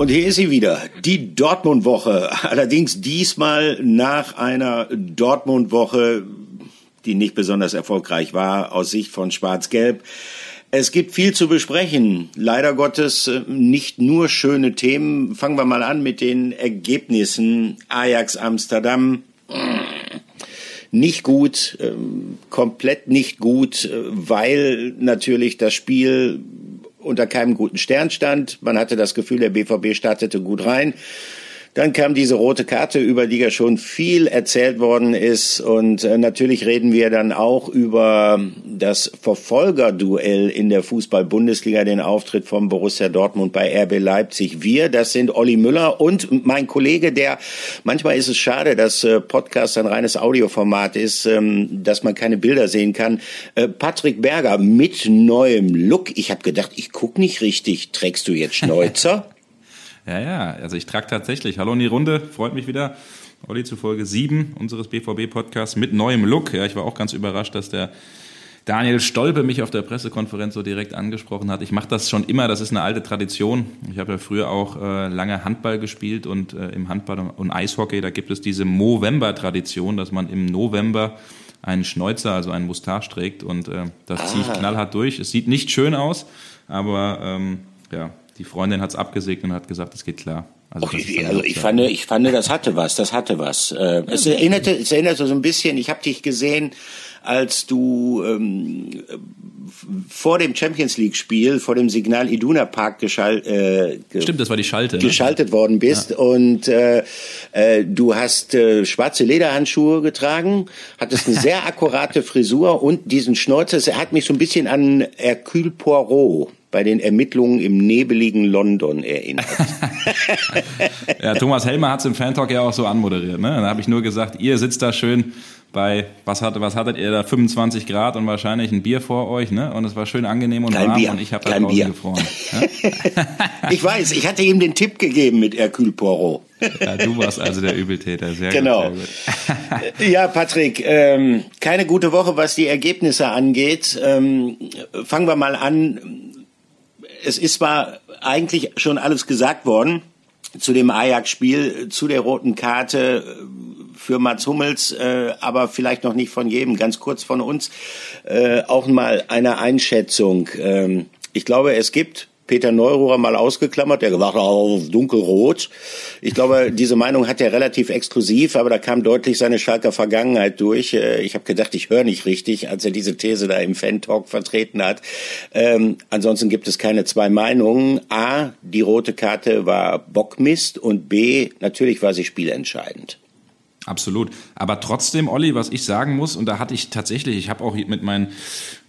Und hier ist sie wieder, die Dortmund-Woche. Allerdings diesmal nach einer Dortmund-Woche, die nicht besonders erfolgreich war, aus Sicht von Schwarz-Gelb. Es gibt viel zu besprechen. Leider Gottes äh, nicht nur schöne Themen. Fangen wir mal an mit den Ergebnissen. Ajax Amsterdam. Nicht gut, ähm, komplett nicht gut, äh, weil natürlich das Spiel unter keinem guten Stern stand. Man hatte das Gefühl, der BVB startete gut rein. Dann kam diese rote Karte, über die ja schon viel erzählt worden ist. Und äh, natürlich reden wir dann auch über das Verfolgerduell in der Fußball-Bundesliga, den Auftritt von Borussia Dortmund bei RB Leipzig. Wir, das sind Olli Müller und mein Kollege, der manchmal ist es schade, dass äh, Podcast ein reines Audioformat ist, ähm, dass man keine Bilder sehen kann. Äh, Patrick Berger mit neuem Look. Ich habe gedacht, ich guck nicht richtig. Trägst du jetzt Schnäuzer? Ja, ja, also ich trage tatsächlich. Hallo in die Runde, freut mich wieder. Olli zu Folge 7 unseres BVB-Podcasts mit neuem Look. Ja, ich war auch ganz überrascht, dass der Daniel Stolpe mich auf der Pressekonferenz so direkt angesprochen hat. Ich mache das schon immer, das ist eine alte Tradition. Ich habe ja früher auch äh, lange Handball gespielt und äh, im Handball und Eishockey, da gibt es diese Movember-Tradition, dass man im November einen Schnäuzer, also einen Mustache trägt und äh, das ah. ziehe ich knallhart durch. Es sieht nicht schön aus, aber ähm, ja, die Freundin hat es abgesegnet und hat gesagt, es geht klar. Also, Och, ich, also ich fand, ich fand, das hatte was, das hatte was. Äh, es erinnerte, es erinnerte so ein bisschen. Ich habe dich gesehen, als du ähm, vor dem Champions League Spiel, vor dem Signal Iduna Park geschalt, äh, Stimmt, das war die Schalte, ne? geschaltet worden bist ja. und äh, äh, du hast äh, schwarze Lederhandschuhe getragen, hattest eine sehr akkurate Frisur und diesen Schnäuzer. Er hat mich so ein bisschen an Hercule Poirot bei den Ermittlungen im nebeligen London erinnert. ja, Thomas Helmer hat es im Fantalk ja auch so anmoderiert. Ne? Da habe ich nur gesagt, ihr sitzt da schön bei, was, hatte, was hattet ihr da, 25 Grad und wahrscheinlich ein Bier vor euch, ne? Und es war schön angenehm und Kein warm Bier. und ich habe da draußen Bier. gefroren. Ja? ich weiß, ich hatte ihm den Tipp gegeben mit Hercule Poirot. Ja, du warst also der Übeltäter, sehr genau. gut. Genau. ja, Patrick, ähm, keine gute Woche, was die Ergebnisse angeht. Ähm, fangen wir mal an es ist zwar eigentlich schon alles gesagt worden zu dem Ajax-Spiel, zu der roten Karte für Mats Hummels, äh, aber vielleicht noch nicht von jedem. Ganz kurz von uns äh, auch mal eine Einschätzung. Ähm, ich glaube, es gibt Peter Neururer mal ausgeklammert, der hat, oh, dunkelrot. Ich glaube, diese Meinung hat er relativ exklusiv, aber da kam deutlich seine Schalker Vergangenheit durch. Äh, ich habe gedacht, ich höre nicht richtig, als er diese These da im Fan-Talk vertreten hat. Ähm, ansonsten gibt es keine zwei Meinungen. A, die rote Karte war Bockmist und B, natürlich war sie spielentscheidend. Absolut. Aber trotzdem, Olli, was ich sagen muss, und da hatte ich tatsächlich, ich habe auch mit meinen,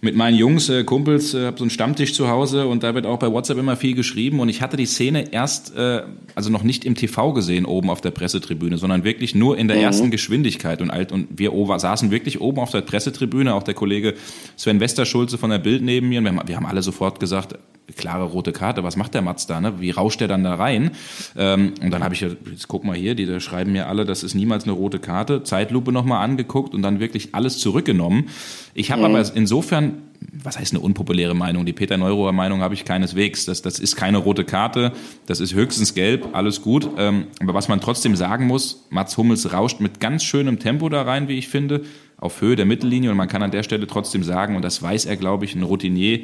mit meinen Jungs, äh, Kumpels, äh, habe so einen Stammtisch zu Hause und da wird auch bei WhatsApp immer viel geschrieben und ich hatte die Szene erst, äh, also noch nicht im TV gesehen oben auf der Pressetribüne, sondern wirklich nur in der mhm. ersten Geschwindigkeit und alt und wir over, saßen wirklich oben auf der Pressetribüne, auch der Kollege Sven Westerschulze von der Bild neben mir und wir haben, wir haben alle sofort gesagt, klare rote Karte, was macht der Matz da, ne? Wie rauscht der dann da rein? Ähm, und dann habe ich, jetzt guck mal hier, die da schreiben mir alle, das ist niemals eine rote Karte, Zeitlupe nochmal angeguckt und dann wirklich alles zurückgenommen. Ich habe mhm. aber insofern, was heißt eine unpopuläre Meinung? Die Peter Neuroer Meinung habe ich keineswegs. Das, das ist keine rote Karte, das ist höchstens gelb, alles gut. Ähm, aber was man trotzdem sagen muss, Mats Hummels rauscht mit ganz schönem Tempo da rein, wie ich finde, auf Höhe der Mittellinie und man kann an der Stelle trotzdem sagen, und das weiß er, glaube ich, ein Routinier,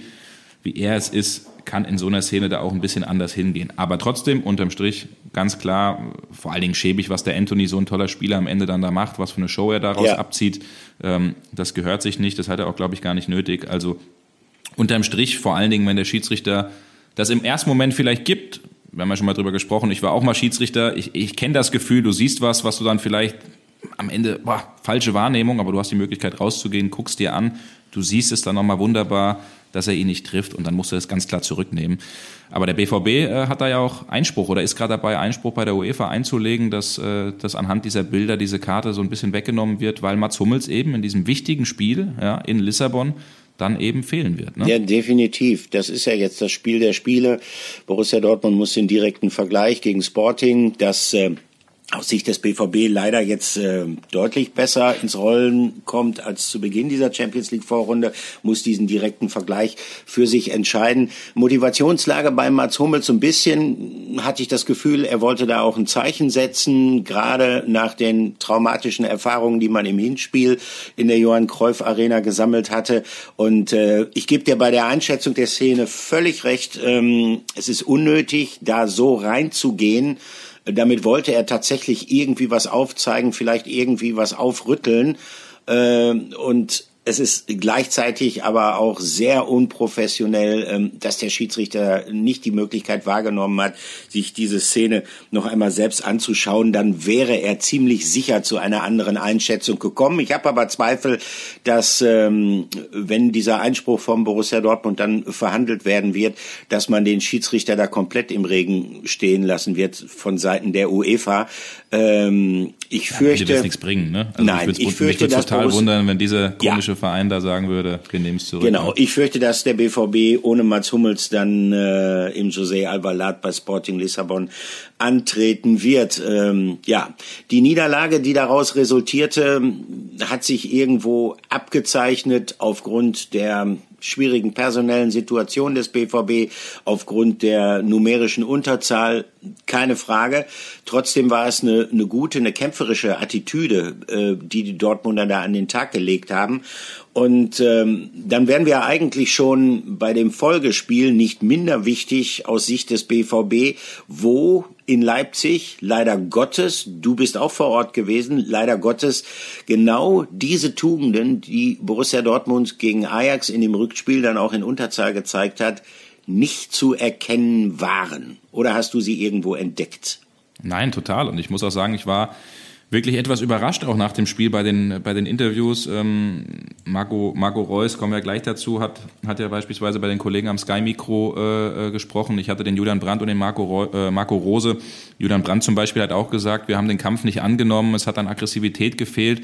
wie er es ist, kann in so einer Szene da auch ein bisschen anders hingehen. Aber trotzdem, unterm Strich, ganz klar, vor allen Dingen schäbig, was der Anthony, so ein toller Spieler, am Ende dann da macht, was für eine Show er daraus ja. abzieht. Ähm, das gehört sich nicht, das hat er auch, glaube ich, gar nicht nötig. Also unterm Strich, vor allen Dingen, wenn der Schiedsrichter das im ersten Moment vielleicht gibt, wir haben ja schon mal drüber gesprochen, ich war auch mal Schiedsrichter, ich, ich kenne das Gefühl, du siehst was, was du dann vielleicht am Ende, boah, falsche Wahrnehmung, aber du hast die Möglichkeit rauszugehen, guckst dir an, du siehst es dann nochmal wunderbar, dass er ihn nicht trifft und dann muss er das ganz klar zurücknehmen. Aber der BVB äh, hat da ja auch Einspruch oder ist gerade dabei, Einspruch bei der UEFA einzulegen, dass, äh, dass anhand dieser Bilder diese Karte so ein bisschen weggenommen wird, weil Mats Hummels eben in diesem wichtigen Spiel ja, in Lissabon dann eben fehlen wird. Ne? Ja, definitiv. Das ist ja jetzt das Spiel der Spiele. Borussia Dortmund muss den direkten Vergleich gegen Sporting, das äh, aus Sicht des BVB leider jetzt äh, deutlich besser ins Rollen kommt als zu Beginn dieser Champions League Vorrunde, muss diesen direkten Vergleich für sich entscheiden. Motivationslage bei Mats Hummels so ein bisschen hatte ich das Gefühl, er wollte da auch ein Zeichen setzen, gerade nach den traumatischen Erfahrungen, die man im Hinspiel in der Johann Cruyff Arena gesammelt hatte. Und äh, ich gebe dir bei der Einschätzung der Szene völlig recht. Ähm, es ist unnötig, da so reinzugehen. Damit wollte er tatsächlich irgendwie was aufzeigen, vielleicht irgendwie was aufrütteln. Äh, und es ist gleichzeitig aber auch sehr unprofessionell, ähm, dass der Schiedsrichter nicht die Möglichkeit wahrgenommen hat, sich diese Szene noch einmal selbst anzuschauen. Dann wäre er ziemlich sicher zu einer anderen Einschätzung gekommen. Ich habe aber Zweifel, dass ähm, wenn dieser Einspruch vom Borussia Dortmund dann verhandelt werden wird, dass man den Schiedsrichter da komplett im Regen stehen lassen wird von Seiten der UEFA. Ähm, ich fürchte, ja, nichts bringen. Ne? Also nein, ich, ich fürchte, mich total Borussia, wundern, wenn dieser komische ja. Verein da sagen würde, wir nehmen es zurück. Genau, ich fürchte, dass der BVB ohne Mats Hummels dann äh, im José Albalat bei Sporting Lissabon antreten wird. Ähm, ja, die Niederlage, die daraus resultierte, hat sich irgendwo abgezeichnet aufgrund der schwierigen personellen Situation des BVB aufgrund der numerischen Unterzahl, keine Frage. Trotzdem war es eine, eine gute, eine kämpferische Attitüde, äh, die die Dortmunder da an den Tag gelegt haben. Und ähm, dann wären wir eigentlich schon bei dem Folgespiel nicht minder wichtig aus Sicht des BVB, wo in Leipzig leider Gottes, du bist auch vor Ort gewesen, leider Gottes genau diese Tugenden, die Borussia Dortmund gegen Ajax in dem Rückspiel dann auch in Unterzahl gezeigt hat, nicht zu erkennen waren. Oder hast du sie irgendwo entdeckt? Nein, total. Und ich muss auch sagen, ich war wirklich etwas überrascht auch nach dem Spiel bei den, bei den Interviews. Ähm, Marco, Marco Reus, kommen wir gleich dazu, hat, hat ja beispielsweise bei den Kollegen am Sky-Mikro äh, äh, gesprochen. Ich hatte den Julian Brandt und den Marco, äh, Marco Rose. Julian Brandt zum Beispiel hat auch gesagt, wir haben den Kampf nicht angenommen, es hat an Aggressivität gefehlt.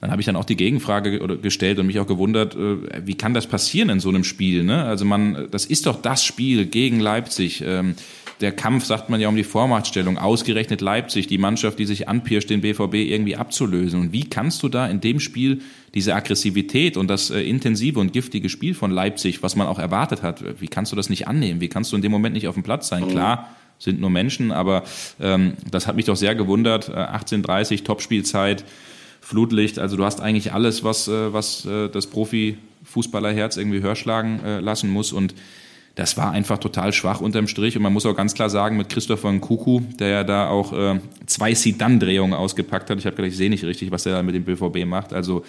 Dann habe ich dann auch die Gegenfrage gestellt und mich auch gewundert, äh, wie kann das passieren in so einem Spiel? Ne? Also man, das ist doch das Spiel gegen Leipzig. Ähm, der Kampf, sagt man ja, um die Vormachtstellung. Ausgerechnet Leipzig, die Mannschaft, die sich anpirscht, den BVB irgendwie abzulösen. Und wie kannst du da in dem Spiel diese Aggressivität und das äh, intensive und giftige Spiel von Leipzig, was man auch erwartet hat, wie kannst du das nicht annehmen? Wie kannst du in dem Moment nicht auf dem Platz sein? Mhm. Klar, sind nur Menschen, aber ähm, das hat mich doch sehr gewundert. Äh, 18:30 Topspielzeit, Flutlicht. Also du hast eigentlich alles, was äh, was äh, das Profi-Fußballerherz irgendwie hörschlagen äh, lassen muss und das war einfach total schwach unterm Strich. Und man muss auch ganz klar sagen, mit Christopher Nkuku, der ja da auch äh, zwei Sidan-Drehungen ausgepackt hat. Ich habe gedacht, ich sehe nicht richtig, was der da mit dem BVB macht. Also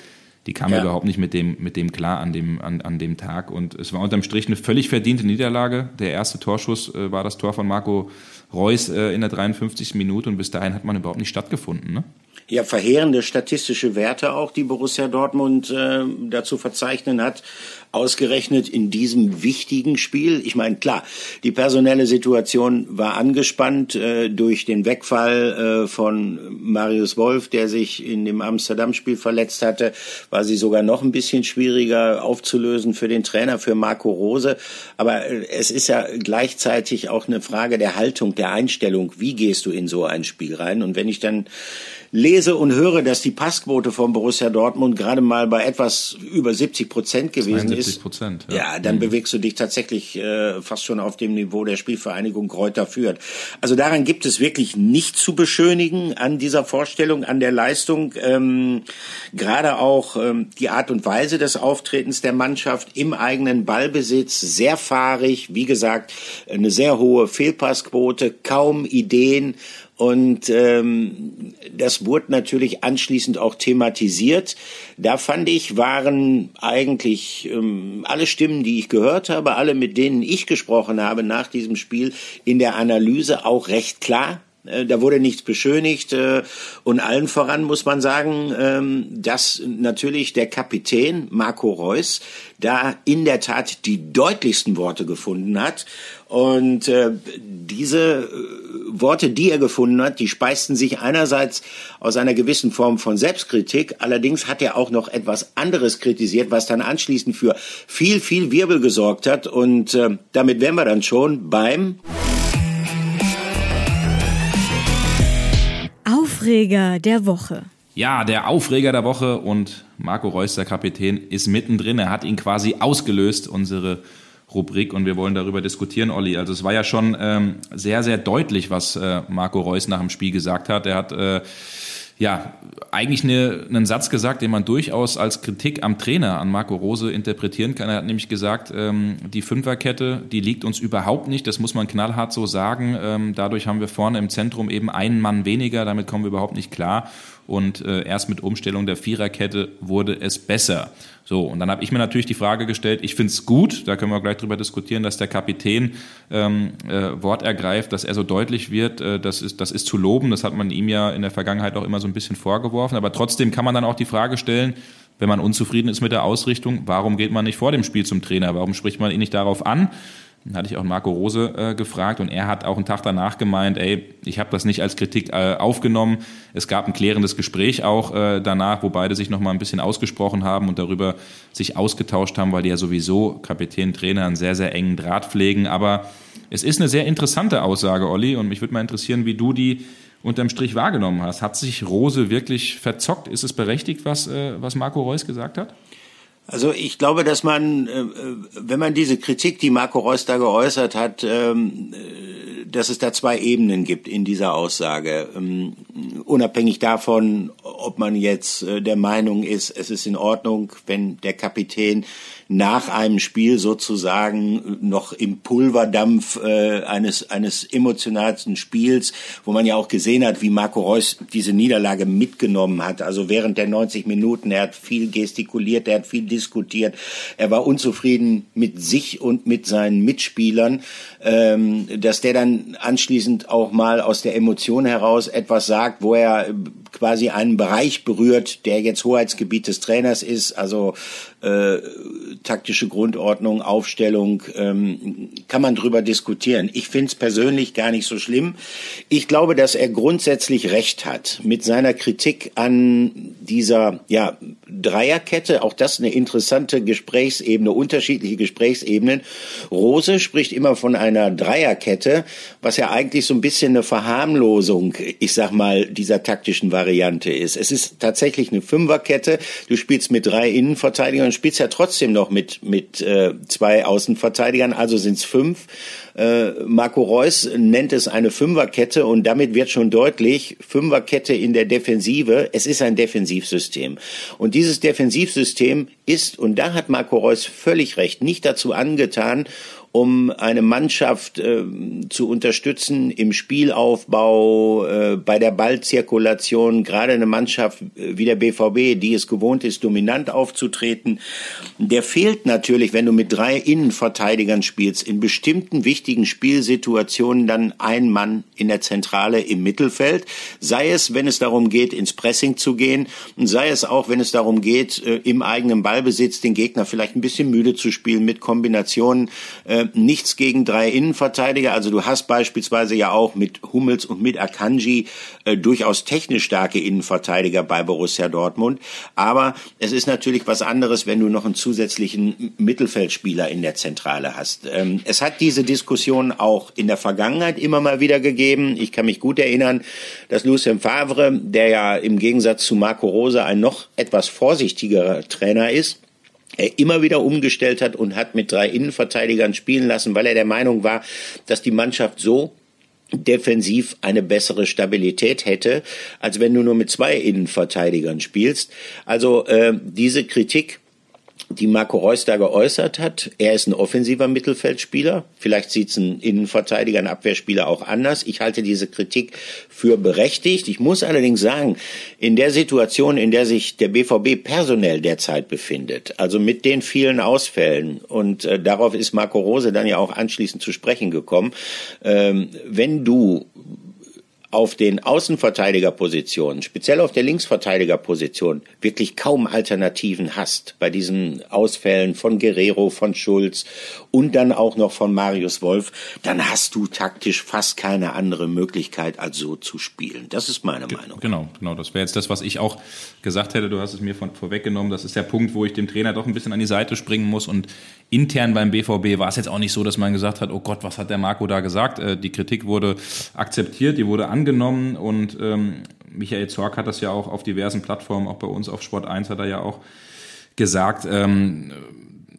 die kam ja. überhaupt nicht mit dem, mit dem klar an dem, an, an dem Tag. Und es war unterm Strich eine völlig verdiente Niederlage. Der erste Torschuss äh, war das Tor von Marco Reus äh, in der 53. Minute und bis dahin hat man überhaupt nicht stattgefunden. Ne? ja verheerende statistische Werte auch, die Borussia Dortmund äh, dazu verzeichnen hat, ausgerechnet in diesem wichtigen Spiel. Ich meine, klar, die personelle Situation war angespannt äh, durch den Wegfall äh, von Marius Wolf, der sich in dem Amsterdam-Spiel verletzt hatte, war sie sogar noch ein bisschen schwieriger aufzulösen für den Trainer, für Marco Rose. Aber äh, es ist ja gleichzeitig auch eine Frage der Haltung, der Einstellung. Wie gehst du in so ein Spiel rein? Und wenn ich dann lese und höre, dass die Passquote von Borussia Dortmund gerade mal bei etwas über 70 Prozent gewesen ist, Prozent, ja. ja, dann mhm. bewegst du dich tatsächlich äh, fast schon auf dem Niveau der Spielvereinigung Kräuter führt. Also daran gibt es wirklich nicht zu beschönigen an dieser Vorstellung, an der Leistung. Ähm, gerade auch ähm, die Art und Weise des Auftretens der Mannschaft im eigenen Ballbesitz, sehr fahrig, wie gesagt, eine sehr hohe Fehlpassquote, kaum Ideen und ähm, das wurde natürlich anschließend auch thematisiert. Da fand ich, waren eigentlich ähm, alle Stimmen, die ich gehört habe, alle mit denen ich gesprochen habe nach diesem Spiel in der Analyse auch recht klar. Äh, da wurde nichts beschönigt äh, und allen voran muss man sagen, ähm, dass natürlich der Kapitän Marco Reus da in der Tat die deutlichsten Worte gefunden hat und äh, diese Worte, die er gefunden hat, die speisten sich einerseits aus einer gewissen Form von Selbstkritik, allerdings hat er auch noch etwas anderes kritisiert, was dann anschließend für viel, viel Wirbel gesorgt hat. Und äh, damit wären wir dann schon beim Aufreger der Woche. Ja, der Aufreger der Woche und Marco Reus, der Kapitän, ist mittendrin. Er hat ihn quasi ausgelöst, unsere Rubrik, und wir wollen darüber diskutieren, Olli. Also es war ja schon ähm, sehr, sehr deutlich, was äh, Marco Reus nach dem Spiel gesagt hat. Er hat äh, ja, eigentlich eine, einen Satz gesagt, den man durchaus als Kritik am Trainer, an Marco Rose, interpretieren kann. Er hat nämlich gesagt, ähm, die Fünferkette, die liegt uns überhaupt nicht, das muss man knallhart so sagen. Ähm, dadurch haben wir vorne im Zentrum eben einen Mann weniger, damit kommen wir überhaupt nicht klar. Und äh, erst mit Umstellung der Viererkette wurde es besser. So, und dann habe ich mir natürlich die Frage gestellt, ich finde es gut, da können wir gleich drüber diskutieren, dass der Kapitän ähm, äh, Wort ergreift, dass er so deutlich wird, äh, das, ist, das ist zu loben, das hat man ihm ja in der Vergangenheit auch immer so ein bisschen vorgeworfen, aber trotzdem kann man dann auch die Frage stellen, wenn man unzufrieden ist mit der Ausrichtung, warum geht man nicht vor dem Spiel zum Trainer, warum spricht man ihn nicht darauf an? Dann hatte ich auch Marco Rose äh, gefragt und er hat auch einen Tag danach gemeint, ey, ich habe das nicht als Kritik äh, aufgenommen. Es gab ein klärendes Gespräch auch äh, danach, wo beide sich nochmal ein bisschen ausgesprochen haben und darüber sich ausgetauscht haben, weil die ja sowieso Kapitän, Trainer einen sehr, sehr engen Draht pflegen. Aber es ist eine sehr interessante Aussage, Olli, und mich würde mal interessieren, wie du die unterm Strich wahrgenommen hast. Hat sich Rose wirklich verzockt? Ist es berechtigt, was, äh, was Marco Reus gesagt hat? Also ich glaube, dass man, äh, wenn man diese Kritik, die Marco Reus da geäußert hat, ähm, äh, dass es da zwei Ebenen gibt in dieser Aussage. Ähm, unabhängig davon, ob man jetzt äh, der Meinung ist, es ist in Ordnung, wenn der Kapitän nach einem Spiel sozusagen noch im Pulverdampf äh, eines, eines emotionalsten Spiels, wo man ja auch gesehen hat, wie Marco Reus diese Niederlage mitgenommen hat. Also während der 90 Minuten, er hat viel gestikuliert, er hat viel diskutiert, er war unzufrieden mit sich und mit seinen Mitspielern, ähm, dass der dann anschließend auch mal aus der Emotion heraus etwas sagt, wo er quasi einen Bereich berührt, der jetzt Hoheitsgebiet des Trainers ist, also äh, taktische Grundordnung, Aufstellung, ähm, kann man drüber diskutieren. Ich finde es persönlich gar nicht so schlimm. Ich glaube, dass er grundsätzlich recht hat mit seiner Kritik an dieser ja, Dreierkette. Auch das eine interessante Gesprächsebene, unterschiedliche Gesprächsebenen. Rose spricht immer von einer Dreierkette, was ja eigentlich so ein bisschen eine Verharmlosung, ich sag mal, dieser taktischen Variante ist. Es ist tatsächlich eine Fünferkette. Du spielst mit drei Innenverteidigern, spielst ja trotzdem noch mit, mit äh, zwei Außenverteidigern, also sind es fünf. Äh, Marco Reus nennt es eine Fünferkette und damit wird schon deutlich, Fünferkette in der Defensive, es ist ein Defensivsystem. Und dieses Defensivsystem ist, und da hat Marco Reus völlig recht, nicht dazu angetan, um eine Mannschaft äh, zu unterstützen im Spielaufbau, äh, bei der Ballzirkulation, gerade eine Mannschaft wie der BVB, die es gewohnt ist, dominant aufzutreten. Der fehlt natürlich, wenn du mit drei Innenverteidigern spielst, in bestimmten wichtigen Spielsituationen dann ein Mann in der Zentrale im Mittelfeld, sei es, wenn es darum geht, ins Pressing zu gehen, und sei es auch, wenn es darum geht, äh, im eigenen Ballbesitz den Gegner vielleicht ein bisschen müde zu spielen mit Kombinationen, äh, äh, nichts gegen drei Innenverteidiger. Also du hast beispielsweise ja auch mit Hummels und mit Akanji äh, durchaus technisch starke Innenverteidiger bei Borussia Dortmund. Aber es ist natürlich was anderes, wenn du noch einen zusätzlichen Mittelfeldspieler in der Zentrale hast. Ähm, es hat diese Diskussion auch in der Vergangenheit immer mal wieder gegeben. Ich kann mich gut erinnern, dass Lucien Favre, der ja im Gegensatz zu Marco Rose ein noch etwas vorsichtigerer Trainer ist, er immer wieder umgestellt hat und hat mit drei Innenverteidigern spielen lassen, weil er der Meinung war, dass die Mannschaft so defensiv eine bessere Stabilität hätte, als wenn du nur mit zwei Innenverteidigern spielst. Also äh, diese Kritik die Marco Reus da geäußert hat. Er ist ein offensiver Mittelfeldspieler. Vielleicht sieht es ein Innenverteidiger, ein Abwehrspieler auch anders. Ich halte diese Kritik für berechtigt. Ich muss allerdings sagen, in der Situation, in der sich der BVB personell derzeit befindet, also mit den vielen Ausfällen, und äh, darauf ist Marco Rose dann ja auch anschließend zu sprechen gekommen, ähm, wenn du auf den Außenverteidigerpositionen, speziell auf der Linksverteidigerposition, wirklich kaum Alternativen hast bei diesen Ausfällen von Guerrero, von Schulz und dann auch noch von Marius Wolf, dann hast du taktisch fast keine andere Möglichkeit, als so zu spielen. Das ist meine Ge Meinung. Genau, genau. Das wäre jetzt das, was ich auch gesagt hätte. Du hast es mir von vorweggenommen. Das ist der Punkt, wo ich dem Trainer doch ein bisschen an die Seite springen muss. Und intern beim BVB war es jetzt auch nicht so, dass man gesagt hat, oh Gott, was hat der Marco da gesagt? Äh, die Kritik wurde akzeptiert, die wurde angenommen und ähm, Michael Zorc hat das ja auch auf diversen Plattformen, auch bei uns auf Sport 1 hat er ja auch gesagt, ähm,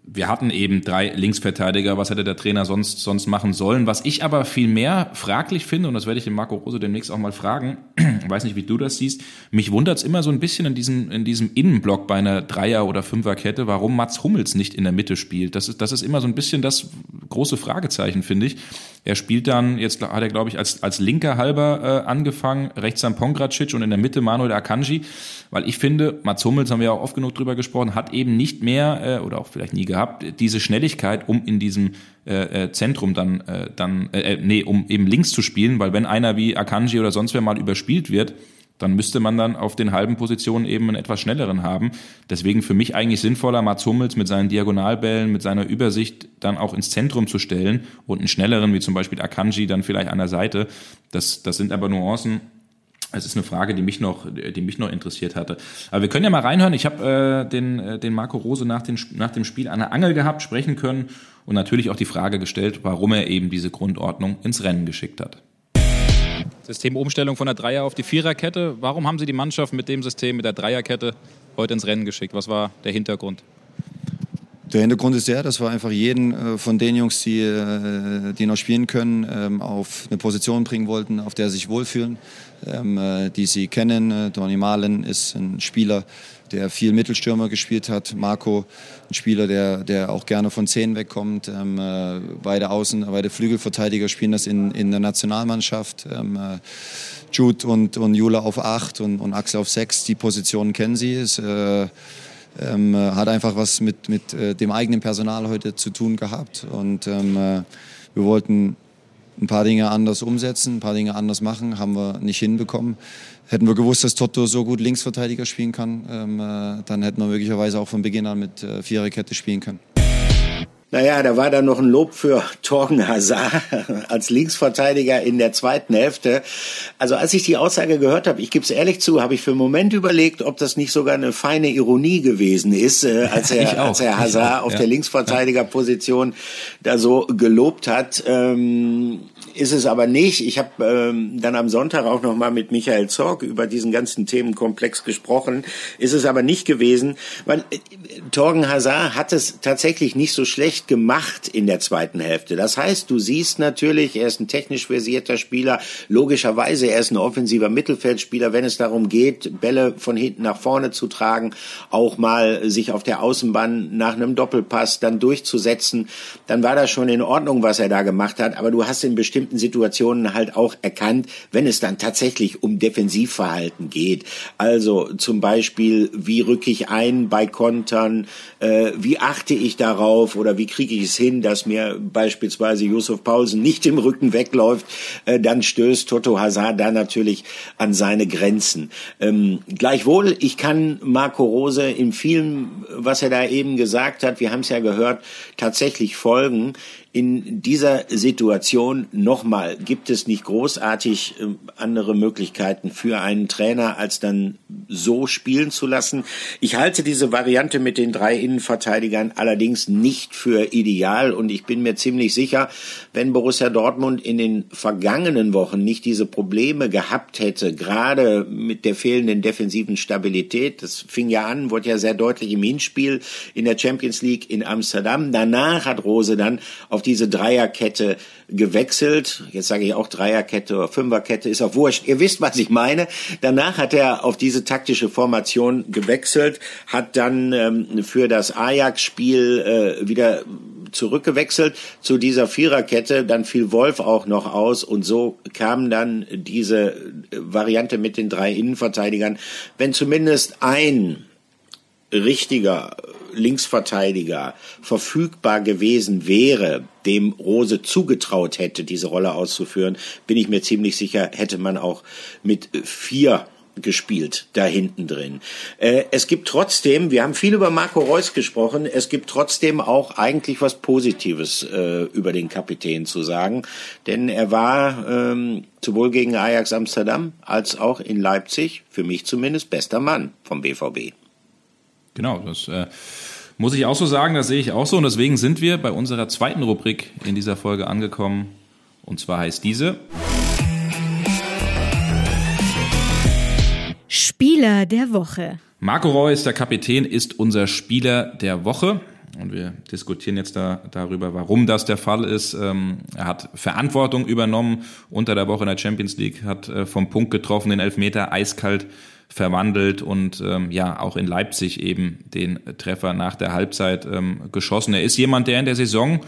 wir hatten eben drei Linksverteidiger. Was hätte der Trainer sonst, sonst machen sollen? Was ich aber viel mehr fraglich finde, und das werde ich den Marco Rose demnächst auch mal fragen, weiß nicht, wie du das siehst, mich wundert es immer so ein bisschen in diesem, in diesem Innenblock bei einer Dreier- oder Fünferkette, warum Mats Hummels nicht in der Mitte spielt. Das ist, das ist immer so ein bisschen das große Fragezeichen, finde ich. Er spielt dann, jetzt hat er, glaube ich, als, als linker Halber äh, angefangen, rechts dann Pongracic und in der Mitte Manuel Akanji, weil ich finde, Mats Hummels, haben wir ja auch oft genug drüber gesprochen, hat eben nicht mehr, äh, oder auch vielleicht nie gehabt, diese Schnelligkeit, um in diesem äh, äh, Zentrum dann, äh, dann äh, äh, nee, um eben links zu spielen, weil wenn einer wie Akanji oder sonst wer mal überspielt wird, dann müsste man dann auf den halben Positionen eben einen etwas schnelleren haben. Deswegen für mich eigentlich sinnvoller, Mats Hummels mit seinen Diagonalbällen, mit seiner Übersicht dann auch ins Zentrum zu stellen und einen schnelleren, wie zum Beispiel Akanji, dann vielleicht an der Seite. Das, das sind aber Nuancen. Es ist eine Frage, die mich noch, die mich noch interessiert hatte. Aber wir können ja mal reinhören. Ich habe äh, den, äh, den Marco Rose nach, den, nach dem Spiel an der Angel gehabt, sprechen können und natürlich auch die Frage gestellt, warum er eben diese Grundordnung ins Rennen geschickt hat. Systemumstellung von der Dreier auf die Viererkette. Warum haben Sie die Mannschaft mit dem System, mit der Dreierkette heute ins Rennen geschickt? Was war der Hintergrund? Der Hintergrund ist der, dass wir einfach jeden äh, von den Jungs, die, äh, die noch spielen können, ähm, auf eine Position bringen wollten, auf der sie sich wohlfühlen, ähm, äh, die sie kennen. Donny Malen ist ein Spieler, der viel Mittelstürmer gespielt hat. Marco, ein Spieler, der, der auch gerne von Zehn wegkommt. Ähm, beide Außen, beide Flügelverteidiger spielen das in, in der Nationalmannschaft. Jude und, und Jula auf acht und, und Axel auf sechs, die Positionen kennen sie. Ist, äh, ähm, äh, hat einfach was mit, mit äh, dem eigenen Personal heute zu tun gehabt. Und ähm, äh, wir wollten ein paar Dinge anders umsetzen, ein paar Dinge anders machen, haben wir nicht hinbekommen. Hätten wir gewusst, dass Toto so gut Linksverteidiger spielen kann, ähm, äh, dann hätten wir möglicherweise auch von Beginn an mit äh, Viererkette spielen können. Naja, da war dann noch ein Lob für Torgen Hazard als Linksverteidiger in der zweiten Hälfte. Also als ich die Aussage gehört habe, ich gebe es ehrlich zu, habe ich für einen Moment überlegt, ob das nicht sogar eine feine Ironie gewesen ist, äh, als, er, als er Hazard auf ja. der Linksverteidigerposition da so gelobt hat. Ähm, ist es aber nicht. Ich habe ähm, dann am Sonntag auch noch mal mit Michael Zorg über diesen ganzen Themenkomplex gesprochen. Ist es aber nicht gewesen, weil äh, Torgen Hazard hat es tatsächlich nicht so schlecht gemacht in der zweiten Hälfte. Das heißt, du siehst natürlich, er ist ein technisch versierter Spieler. Logischerweise, er ist ein offensiver Mittelfeldspieler, wenn es darum geht, Bälle von hinten nach vorne zu tragen, auch mal sich auf der Außenbahn nach einem Doppelpass dann durchzusetzen. Dann war das schon in Ordnung, was er da gemacht hat. Aber du hast in bestimmten bestimmten Situationen halt auch erkannt, wenn es dann tatsächlich um Defensivverhalten geht. Also zum Beispiel, wie rücke ich ein bei Kontern, äh, wie achte ich darauf oder wie kriege ich es hin, dass mir beispielsweise Josef Paulsen nicht im Rücken wegläuft, äh, dann stößt Toto Hazard da natürlich an seine Grenzen. Ähm, gleichwohl, ich kann Marco Rose in vielem, was er da eben gesagt hat, wir haben es ja gehört, tatsächlich folgen in dieser Situation nochmal, gibt es nicht großartig äh, andere Möglichkeiten für einen Trainer, als dann so spielen zu lassen. Ich halte diese Variante mit den drei Innenverteidigern allerdings nicht für ideal und ich bin mir ziemlich sicher, wenn Borussia Dortmund in den vergangenen Wochen nicht diese Probleme gehabt hätte, gerade mit der fehlenden defensiven Stabilität, das fing ja an, wurde ja sehr deutlich im Hinspiel in der Champions League in Amsterdam. Danach hat Rose dann auf auf diese Dreierkette gewechselt. Jetzt sage ich auch Dreierkette oder Fünferkette, ist auch wurscht. Ihr wisst, was ich meine. Danach hat er auf diese taktische Formation gewechselt, hat dann ähm, für das Ajax-Spiel äh, wieder zurückgewechselt zu dieser Viererkette. Dann fiel Wolf auch noch aus und so kam dann diese Variante mit den drei Innenverteidigern. Wenn zumindest ein richtiger Linksverteidiger verfügbar gewesen wäre, dem Rose zugetraut hätte, diese Rolle auszuführen, bin ich mir ziemlich sicher, hätte man auch mit vier gespielt da hinten drin. Äh, es gibt trotzdem, wir haben viel über Marco Reus gesprochen, es gibt trotzdem auch eigentlich was Positives äh, über den Kapitän zu sagen, denn er war ähm, sowohl gegen Ajax Amsterdam als auch in Leipzig, für mich zumindest, bester Mann vom BVB. Genau, das äh, muss ich auch so sagen, das sehe ich auch so. Und deswegen sind wir bei unserer zweiten Rubrik in dieser Folge angekommen. Und zwar heißt diese. Spieler der Woche. Marco Reus, der Kapitän, ist unser Spieler der Woche. Und wir diskutieren jetzt da, darüber, warum das der Fall ist. Ähm, er hat Verantwortung übernommen unter der Woche in der Champions League, hat äh, vom Punkt getroffen, den Elfmeter eiskalt verwandelt und ähm, ja auch in Leipzig eben den Treffer nach der Halbzeit ähm, geschossen. Er ist jemand, der in der Saison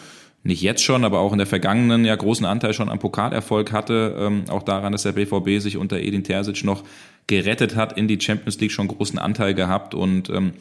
nicht jetzt schon, aber auch in der vergangenen ja großen Anteil schon am Pokalerfolg hatte. Ähm, auch daran, dass der BVB sich unter Edin Terzic noch gerettet hat, in die Champions League schon großen Anteil gehabt und ähm,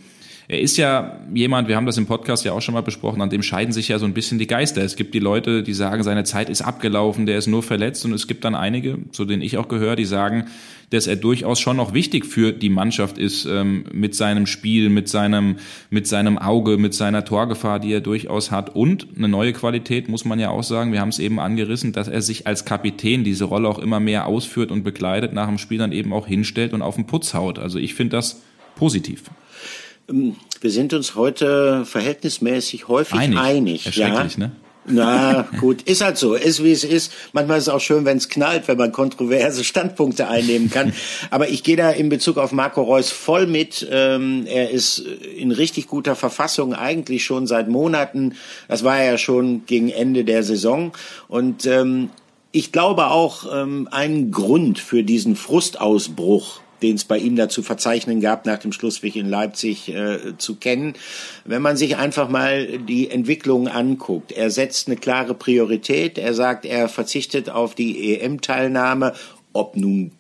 er ist ja jemand, wir haben das im Podcast ja auch schon mal besprochen, an dem scheiden sich ja so ein bisschen die Geister. Es gibt die Leute, die sagen, seine Zeit ist abgelaufen, der ist nur verletzt und es gibt dann einige, zu denen ich auch gehöre, die sagen, dass er durchaus schon noch wichtig für die Mannschaft ist ähm, mit seinem Spiel, mit seinem, mit seinem Auge, mit seiner Torgefahr, die er durchaus hat. Und eine neue Qualität muss man ja auch sagen, wir haben es eben angerissen, dass er sich als Kapitän diese Rolle auch immer mehr ausführt und begleitet, nach dem Spiel dann eben auch hinstellt und auf den Putz haut. Also ich finde das positiv. Ähm, wir sind uns heute verhältnismäßig häufig einig. einig ja? ne? Na gut, ist halt so, ist wie es ist. Manchmal ist es auch schön, wenn es knallt, wenn man kontroverse Standpunkte einnehmen kann. Aber ich gehe da in Bezug auf Marco Reus voll mit. Ähm, er ist in richtig guter Verfassung, eigentlich schon seit Monaten. Das war ja schon gegen Ende der Saison. Und ähm, ich glaube auch, ähm, ein Grund für diesen Frustausbruch den es bei ihm da zu verzeichnen gab, nach dem Schlussweg in Leipzig äh, zu kennen. Wenn man sich einfach mal die Entwicklung anguckt, er setzt eine klare Priorität, er sagt, er verzichtet auf die EM-Teilnahme, ob nun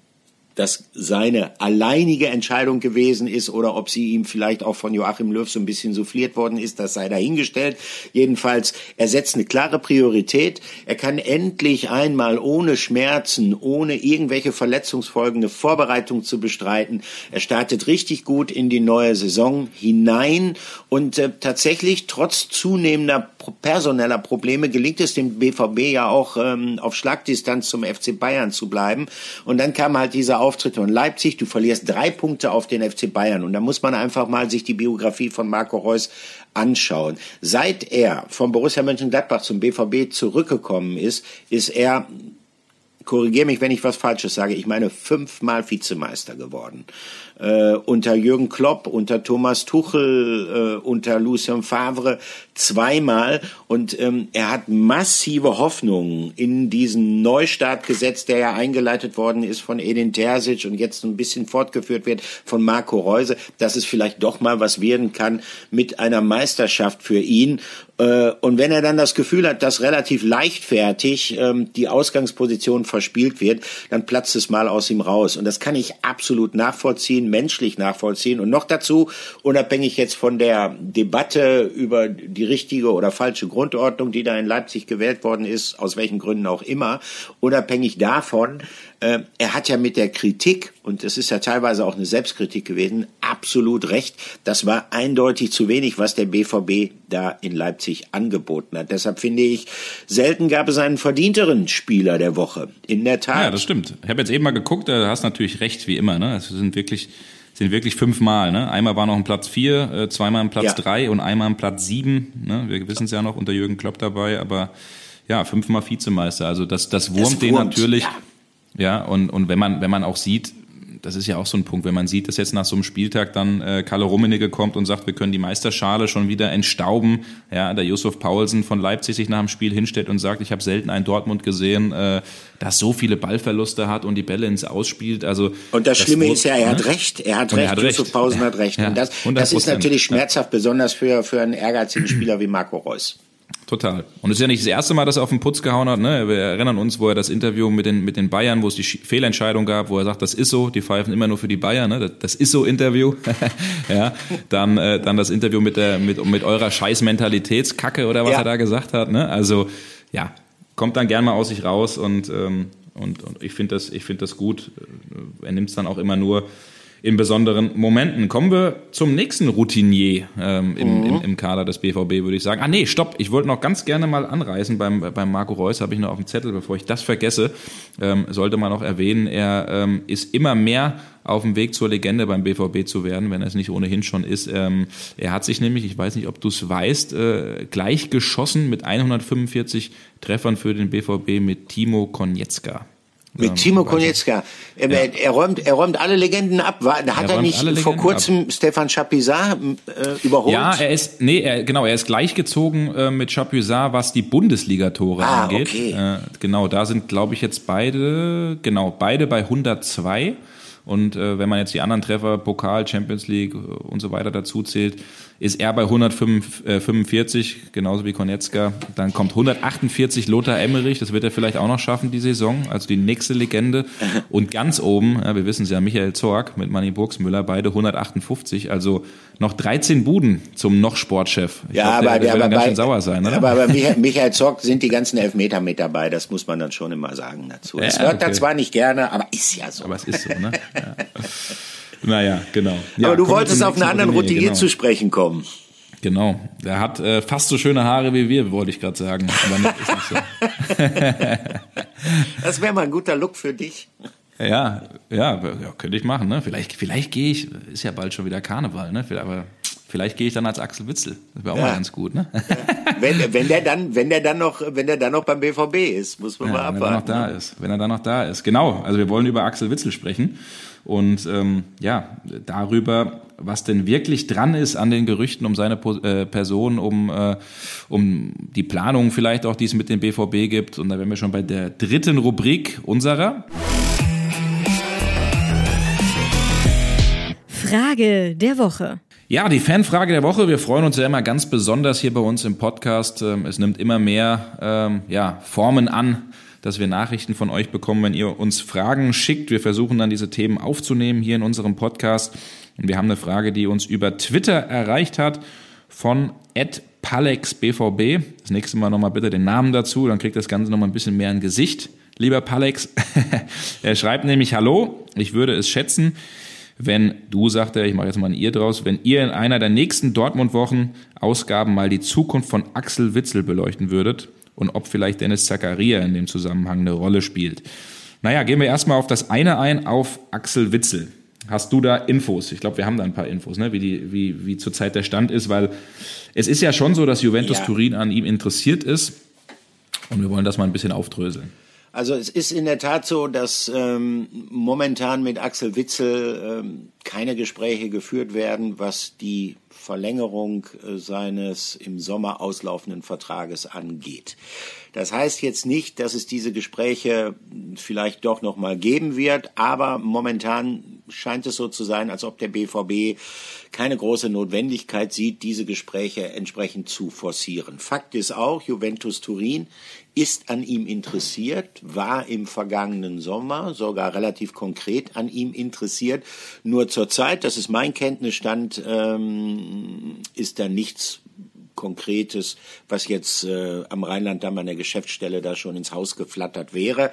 das seine alleinige Entscheidung gewesen ist oder ob sie ihm vielleicht auch von Joachim Löw so ein bisschen souffliert worden ist, das sei dahingestellt. Jedenfalls, er setzt eine klare Priorität. Er kann endlich einmal ohne Schmerzen, ohne irgendwelche Verletzungsfolgen eine Vorbereitung zu bestreiten. Er startet richtig gut in die neue Saison hinein und äh, tatsächlich trotz zunehmender personeller Probleme gelingt es dem BVB ja auch ähm, auf Schlagdistanz zum FC Bayern zu bleiben. Und dann kam halt dieser Auftritt von Leipzig, du verlierst drei Punkte auf den FC Bayern. Und da muss man einfach mal sich die Biografie von Marco Reus anschauen. Seit er vom Borussia Mönchengladbach zum BVB zurückgekommen ist, ist er korrigiere mich, wenn ich was Falsches sage, ich meine fünfmal Vizemeister geworden äh, unter Jürgen Klopp, unter Thomas Tuchel, äh, unter Lucien Favre zweimal und ähm, er hat massive Hoffnungen in diesen Neustart gesetzt, der ja eingeleitet worden ist von Edin Terzic und jetzt ein bisschen fortgeführt wird von Marco Reuse, dass es vielleicht doch mal was werden kann mit einer Meisterschaft für ihn. Äh, und wenn er dann das Gefühl hat, dass relativ leichtfertig ähm, die Ausgangsposition verspielt wird, dann platzt es mal aus ihm raus. Und das kann ich absolut nachvollziehen, menschlich nachvollziehen. Und noch dazu, unabhängig jetzt von der Debatte über die richtige oder falsche Grundordnung, die da in Leipzig gewählt worden ist, aus welchen Gründen auch immer, unabhängig davon, er hat ja mit der Kritik, und es ist ja teilweise auch eine Selbstkritik gewesen, absolut recht. Das war eindeutig zu wenig, was der BVB da in Leipzig angeboten hat. Deshalb finde ich, selten gab es einen verdienteren Spieler der Woche. In der Tat. Ja, das stimmt. Ich habe jetzt eben mal geguckt, da hast natürlich recht, wie immer. Ne? Es sind wirklich sind wirklich fünfmal. Ne? Einmal war noch ein Platz vier, äh, zweimal ein Platz ja. drei und einmal ein Platz sieben. Ne? Wir wissen es ja noch unter Jürgen Klopp dabei, aber ja, fünfmal Vizemeister. Also das, das wurmt, das wurmt den natürlich. Ja. Ja, und, und wenn man, wenn man auch sieht, das ist ja auch so ein Punkt, wenn man sieht, dass jetzt nach so einem Spieltag dann äh, Kalle Rummenigge kommt und sagt, wir können die Meisterschale schon wieder entstauben. Ja, der Yusuf Paulsen von Leipzig sich nach dem Spiel hinstellt und sagt, ich habe selten einen Dortmund gesehen, äh, das so viele Ballverluste hat und die Bälle ins Ausspielt. Also und das, das Schlimme ist ja, er hat ne? recht, er hat recht, er hat Yusuf recht. Pausen hat recht. Ja, und das, das ist natürlich schmerzhaft, besonders für, für einen ehrgeizigen Spieler wie Marco Reus. Total. Und es ist ja nicht das erste Mal, dass er auf den Putz gehauen hat. Ne? Wir erinnern uns, wo er das Interview mit den, mit den Bayern, wo es die Fehlentscheidung gab, wo er sagt, das ist so, die pfeifen immer nur für die Bayern. Ne? Das, das ist so Interview. ja. Dann, äh, dann das Interview mit, der, mit, mit eurer Scheiß-Mentalitätskacke oder was ja. er da gesagt hat. Ne? Also ja, kommt dann gern mal aus sich raus und, ähm, und, und ich finde das, ich finde das gut. Er nimmt es dann auch immer nur in besonderen Momenten. Kommen wir zum nächsten Routinier ähm, im, mhm. im, im, Kader des BVB, würde ich sagen. Ah nee, stopp, ich wollte noch ganz gerne mal anreißen beim, beim Marco Reus, habe ich noch auf dem Zettel, bevor ich das vergesse, ähm, sollte man noch erwähnen, er ähm, ist immer mehr auf dem Weg zur Legende beim BVB zu werden, wenn er es nicht ohnehin schon ist. Ähm, er hat sich nämlich, ich weiß nicht, ob du es weißt, äh, gleich geschossen mit 145 Treffern für den BVB mit Timo Konietzka. Mit Ähm, Timo Konietzka. Er, er, räumt, er räumt alle Legenden ab. War, hat er, räumt nicht vor kurzem Stefan Chapuisat äh, überholt? Ja, er ist, nee, er, genau, er ist gleichgezogen äh, mit Chapuisat, was die Bundesligatore Ah, angeht. okay. Äh, genau, da sind, glaube ich, jetzt beide, genau, beide bei 102. Und äh, wenn man jetzt die anderen Treffer, Pokal, Champions League äh, und so weiter dazu zählt, ist er bei 145, genauso wie Konietzka. Dann kommt 148 Lothar Emmerich, das wird er vielleicht auch noch schaffen, die Saison, also die nächste Legende. Und ganz oben, ja, wir wissen es ja, Michael Zorg mit Manny Burgsmüller, beide 158, also noch 13 Buden zum noch Sportchef. Ich Ja, glaub, aber, der, der aber ganz schön sauer sein, oder? aber bei Michael, Zock sind die ganzen Elfmeter mit dabei. Das muss man dann schon immer sagen dazu. Das Ja, hört er okay. zwar nicht gerne, aber ist ja so. Aber es ist so, ne? Ja. Naja, genau. Ja, aber du wolltest auf einen anderen Routinier, genau. zu sprechen kommen. Genau. Der hat äh, fast so schöne Haare wie wir, wollte ich gerade sagen. Aber nee, ist nicht so. Das wäre mal ein guter Look für dich. Ja, ja, ja, könnte ich machen, ne? Vielleicht, vielleicht gehe ich, ist ja bald schon wieder Karneval, ne? Aber vielleicht gehe ich dann als Axel Witzel. Das wäre auch Ja. mal ganz gut, ne? Wenn, wenn der dann, wenn der dann noch, wenn der dann noch beim BVB ist, muss man mal Ja, wenn er dann noch abwarten. da ist. Wenn er dann noch da ist. Genau. Also wir wollen über Axel Witzel sprechen. Und ähm, ja, darüber, was denn wirklich dran ist an den Gerüchten um seine Po- äh, Person, um, äh, um die Planung vielleicht auch, die es mit dem BVB gibt. Und da wären wir schon bei der dritten Rubrik unserer. Frage der Woche. Ja, die Fanfrage der Woche. Wir freuen uns ja immer ganz besonders hier bei uns im Podcast. Ähm, Es nimmt immer mehr ähm, ja, Formen an, dass wir Nachrichten von euch bekommen, wenn ihr uns Fragen schickt. Wir versuchen dann diese Themen aufzunehmen hier in unserem Podcast. Und wir haben eine Frage, die uns über Twitter erreicht hat von @palexbvb. Das nächste Mal nochmal bitte den Namen dazu, dann kriegt das Ganze nochmal ein bisschen mehr ein Gesicht. Lieber Palex, er schreibt nämlich Hallo, ich würde es schätzen, wenn du, sagt er, ich mache jetzt mal ein Ihr draus, wenn ihr in einer der nächsten Dortmund-Wochen Ausgaben mal die Zukunft von Axel Witzel beleuchten würdet und ob vielleicht Dennis Zakaria in dem Zusammenhang eine Rolle spielt. Naja, gehen wir erstmal auf das eine ein, auf Axel Witzel. Hast du da Infos? Ich glaube, wir haben da ein paar Infos, ne? wie, die, wie, wie zurzeit der Stand ist, weil es ist ja schon so, dass Juventus Ja. Turin an ihm interessiert ist und wir wollen das mal ein bisschen aufdröseln. Also es ist in der Tat so, dass ähm, momentan mit Axel Witzel ähm, keine Gespräche geführt werden, was die Verlängerung äh, seines im Sommer auslaufenden Vertrages angeht. Das heißt jetzt nicht, dass es diese Gespräche vielleicht doch noch mal geben wird, aber momentan scheint es so zu sein, als ob der BVB keine große Notwendigkeit sieht, diese Gespräche entsprechend zu forcieren. Fakt ist auch, Juventus Turin ist an ihm interessiert, war im vergangenen Sommer sogar relativ konkret an ihm interessiert. Nur zurzeit, das ist mein Kenntnisstand, ähm, ist da nichts Konkretes, was jetzt äh, am Rheinland-Damm an der Geschäftsstelle da schon ins Haus geflattert wäre.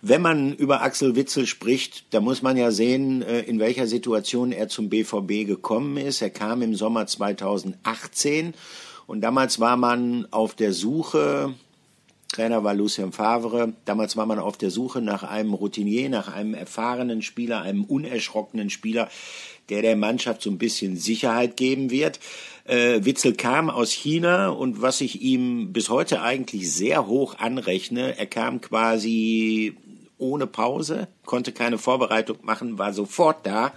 Wenn man über Axel Witzel spricht, da muss man ja sehen, äh, in welcher Situation er zum BVB gekommen ist. Er kam im Sommer 2018 und damals war man auf der Suche, Trainer war Lucien Favre. Damals war man auf der Suche nach einem Routinier, nach einem erfahrenen Spieler, einem unerschrockenen Spieler, der der Mannschaft so ein bisschen Sicherheit geben wird. Äh, Witzel kam aus China und was ich ihm bis heute eigentlich sehr hoch anrechne, er kam quasi ohne Pause, konnte keine Vorbereitung machen, war sofort da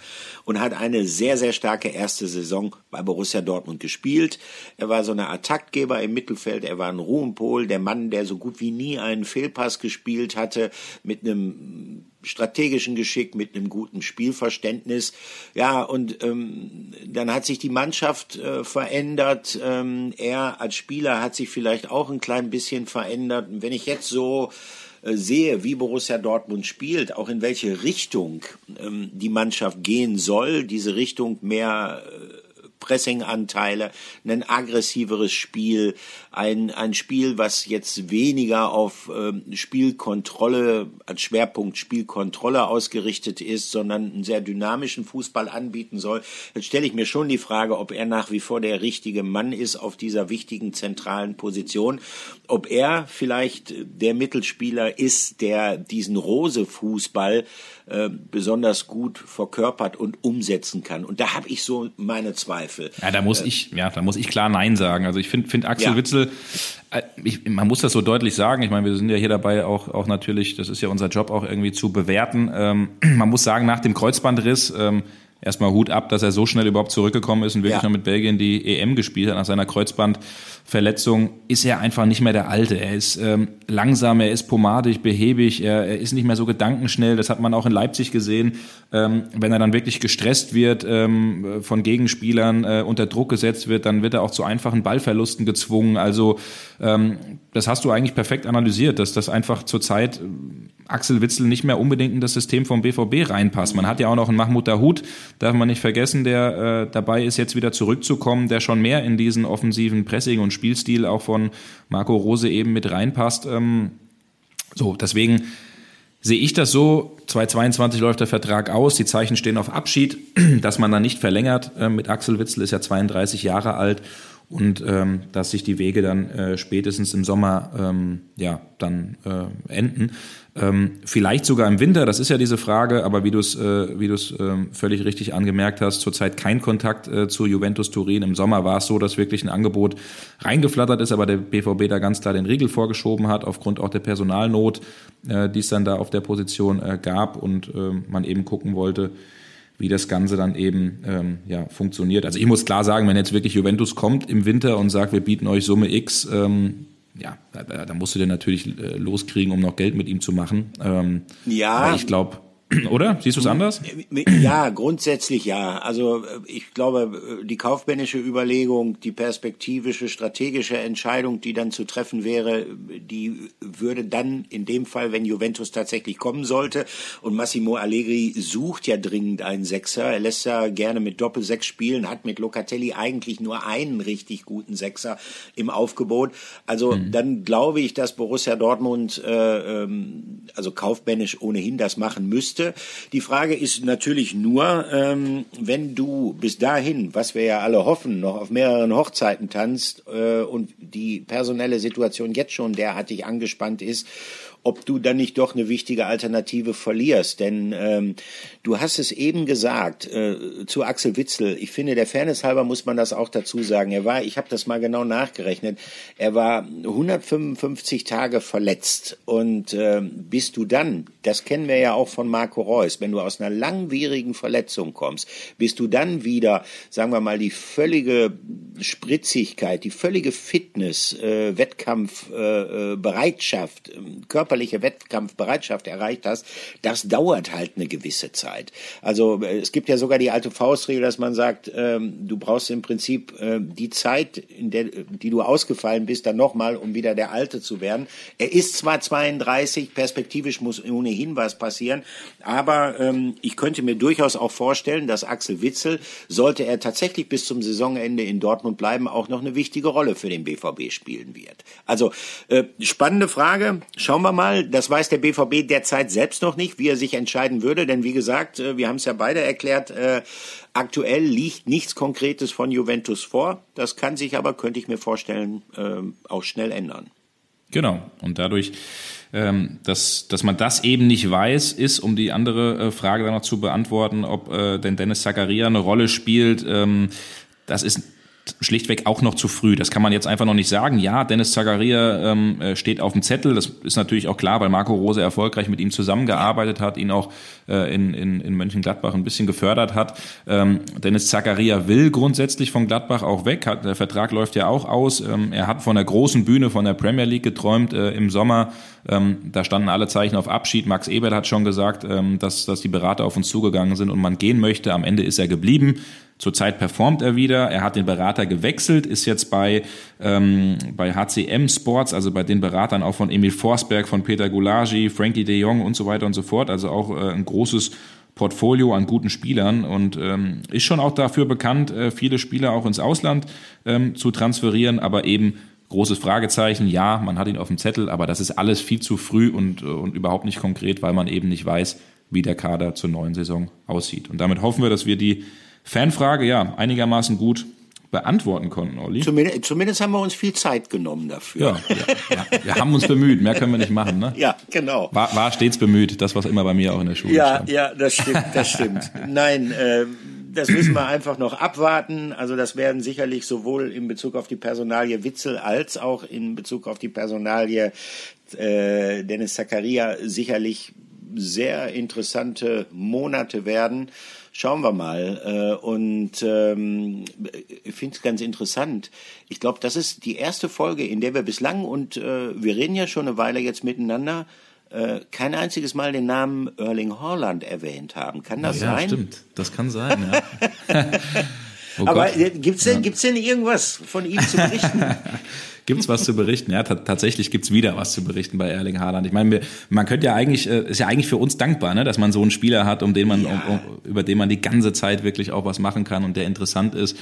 und hat eine sehr, sehr starke erste Saison bei Borussia Dortmund gespielt. Er war so eine Art Taktgeber im Mittelfeld, er war ein Ruhempol, der Mann, der so gut wie nie einen Fehlpass gespielt hatte, mit einem strategischen Geschick, mit einem guten Spielverständnis. Ja, und ähm, dann hat sich die Mannschaft äh, verändert. Ähm, er als Spieler hat sich vielleicht auch ein klein bisschen verändert. Und wenn ich jetzt so sehe, wie Borussia Dortmund spielt, auch in welche Richtung ähm, die Mannschaft gehen soll, diese Richtung mehr äh, Pressinganteile, ein aggressiveres Spiel, ein, ein Spiel, was jetzt weniger auf ähm, Spielkontrolle, als Schwerpunkt Spielkontrolle ausgerichtet ist, sondern einen sehr dynamischen Fußball anbieten soll. Jetzt stelle ich mir schon die Frage, ob er nach wie vor der richtige Mann ist auf dieser wichtigen zentralen Position, ob er vielleicht der Mittelspieler ist, der diesen Rose-Fußball äh, besonders gut verkörpert und umsetzen kann. Und da habe ich so meine Zweifel. Ja, da muss äh, ich, ja, da muss ich klar Nein sagen. Also ich finde find Axel ja. Witzel, äh, ich, man muss das so deutlich sagen. Ich meine, wir sind ja hier dabei auch, auch natürlich, das ist ja unser Job auch irgendwie zu bewerten. Ähm, man muss sagen, nach dem Kreuzbandriss, ähm, erstmal Hut ab, dass er so schnell überhaupt zurückgekommen ist und wirklich ja. noch mit Belgien die EM gespielt hat nach seiner Kreuzbandverletzung, ist er einfach nicht mehr der Alte. Er ist ähm, langsam, er ist pomadig, behäbig, er, er, ist nicht mehr so gedankenschnell. Das hat man auch in Leipzig gesehen. Ähm, wenn er dann wirklich gestresst wird, ähm, von Gegenspielern äh, unter Druck gesetzt wird, dann wird er auch zu einfachen Ballverlusten gezwungen. Also ähm, das hast du eigentlich perfekt analysiert, dass das einfach zurzeit äh, Axel Witzel nicht mehr unbedingt in das System vom BVB reinpasst. Man hat ja auch noch einen Mahmoud Dahoud, darf man nicht vergessen, der äh, dabei ist, jetzt wieder zurückzukommen, der schon mehr in diesen offensiven Pressing- und Spielstil auch von Marco Rose eben mit reinpasst. Ähm, so, deswegen sehe ich das so, 2022 läuft der Vertrag aus, die Zeichen stehen auf Abschied, dass man dann nicht verlängert äh, mit Axel Witzel, ist ja 32 Jahre alt und ähm, dass sich die Wege dann äh, spätestens im Sommer ähm, ja dann äh, enden. Ähm, vielleicht sogar im Winter, das ist ja diese Frage, aber wie du es äh, wie du es äh, völlig richtig angemerkt hast, zurzeit kein Kontakt äh, zu Juventus Turin. Im Sommer war es so, dass wirklich ein Angebot reingeflattert ist, aber der BVB da ganz klar den Riegel vorgeschoben hat aufgrund auch der Personalnot, äh, die es dann da auf der Position äh, gab und äh, man eben gucken wollte, wie das Ganze dann eben ähm, ja, funktioniert. Also ich muss klar sagen, wenn jetzt wirklich Juventus kommt im Winter und sagt, wir bieten euch Summe X, ähm, ja, da, da musst du den natürlich äh, loskriegen, um noch Geld mit ihm zu machen. Ähm, ja. Ich glaube, oder? Siehst du es anders? Ja, grundsätzlich ja. Also äh, ich glaube, äh, die kaufmännische Überlegung, die perspektivische, strategische Entscheidung, die dann zu treffen wäre, die würde dann in dem Fall, wenn Juventus tatsächlich kommen sollte, und Massimo Allegri sucht ja dringend einen Sechser, er lässt ja gerne mit Doppelsechs spielen, hat mit Locatelli eigentlich nur einen richtig guten Sechser im Aufgebot. Also mhm. dann glaube ich, dass Borussia Dortmund äh, ähm, also kaufmännisch ohnehin das machen müsste müsste. Die Frage ist natürlich nur, ähm, wenn du bis dahin, was wir ja alle hoffen, noch auf mehreren Hochzeiten tanzt äh, und die personelle Situation jetzt schon derartig angespannt ist ob du dann nicht doch eine wichtige Alternative verlierst. Denn ähm, du hast es eben gesagt äh, zu Axel Witzel. Ich finde, der Fairness halber muss man das auch dazu sagen. Er war, ich habe das mal genau nachgerechnet, er war 155 Tage verletzt. Und äh, bist du dann, das kennen wir ja auch von Marco Reus, wenn du aus einer langwierigen Verletzung kommst, bist du dann wieder, sagen wir mal, die völlige Spritzigkeit, die völlige Fitness, äh, Wettkampf, äh, äh Bereitschaft, Körper körperliche Wettkampfbereitschaft erreicht hast, das dauert halt eine gewisse Zeit. Also äh, es gibt ja sogar die alte Faustregel, dass man sagt, ähm, du brauchst im Prinzip äh, die Zeit, in der die du ausgefallen bist, dann nochmal, um wieder der Alte zu werden. Er ist zwar 32, perspektivisch muss ohnehin was passieren, aber ähm, ich könnte mir durchaus auch vorstellen, dass Axel Witzel, sollte er tatsächlich bis zum Saisonende in Dortmund bleiben, auch noch eine wichtige Rolle für den BVB spielen wird. Also äh, spannende Frage. Schauen wir mal mal, das weiß der BVB derzeit selbst noch nicht, wie er sich entscheiden würde, denn wie gesagt, äh, wir haben es ja beide erklärt, äh, aktuell liegt nichts Konkretes von Juventus vor. Das kann sich aber, könnte ich mir vorstellen, äh, auch schnell ändern. Genau, und dadurch ähm, dass, dass man das eben nicht weiß, ist, um die andere Frage dann noch zu beantworten, ob denn Dennis Zakaria eine Rolle spielt. Ähm, das ist schlichtweg auch noch zu früh. Das kann man jetzt einfach noch nicht sagen. Ja, Dennis Zagaria ähm, äh, steht auf dem Zettel. Das ist natürlich auch klar, weil Marco Rose erfolgreich mit ihm zusammengearbeitet hat, ihn auch äh, in, in, in Mönchengladbach ein bisschen gefördert hat. Ähm, Dennis Zagaria will grundsätzlich von Gladbach auch weg. Hat, der Vertrag läuft ja auch aus. Ähm, er hat von der großen Bühne, von der Premier League geträumt äh, im Sommer. Ähm, da standen alle Zeichen auf Abschied. Max Eberl hat schon gesagt, ähm, dass, dass die Berater auf uns zugegangen sind und man gehen möchte. Am Ende ist er geblieben. Zurzeit performt er wieder. Er hat den Berater gewechselt, ist jetzt bei, ähm, bei HCM Sports, also bei den Beratern auch von Emil Forsberg, von Peter Gulagi, Frankie de Jong und so weiter und so fort. Also auch äh, ein großes Portfolio an guten Spielern und ähm, ist schon auch dafür bekannt, äh, viele Spieler auch ins Ausland ähm, zu transferieren, aber eben großes Fragezeichen. Ja, man hat ihn auf dem Zettel, aber das ist alles viel zu früh und, äh, und überhaupt nicht konkret, weil man eben nicht weiß, wie der Kader zur neuen Saison aussieht. Und damit hoffen wir, dass wir die Fanfrage, ja, einigermaßen gut beantworten konnten, Olli. Zumindest, zumindest haben wir uns viel Zeit genommen dafür. Ja, ja, ja, wir haben uns bemüht, mehr können wir nicht machen, ne? Ja, genau. War, war stets bemüht, das was immer bei mir auch in der Schule Ja, stand. ja, das stimmt, das stimmt. Nein, äh, das müssen wir einfach noch abwarten. Also das werden sicherlich sowohl in Bezug auf die Personalie Witzel als auch in Bezug auf die Personalie äh, Dennis Zakaria sicherlich sehr interessante Monate werden. Schauen wir mal. Äh, und ähm, ich finde es ganz interessant. Ich glaube, das ist die erste Folge, in der wir bislang, und äh, wir reden ja schon eine Weile jetzt miteinander, äh, kein einziges Mal den Namen Erling Haaland erwähnt haben. Kann das ja, sein? stimmt. Das kann sein, ja. oh Aber Gott. gibt's denn, gibt's denn irgendwas von ihm zu berichten? Gibt's was zu berichten? Ja, ta- tatsächlich gibt's wieder was zu berichten bei Erling Haaland. Ich meine, wir- man könnte ja eigentlich, äh, ist ja eigentlich für uns dankbar, ne, dass man so einen Spieler hat, um den man, um, um, über den man die ganze Zeit wirklich auch was machen kann und der interessant ist.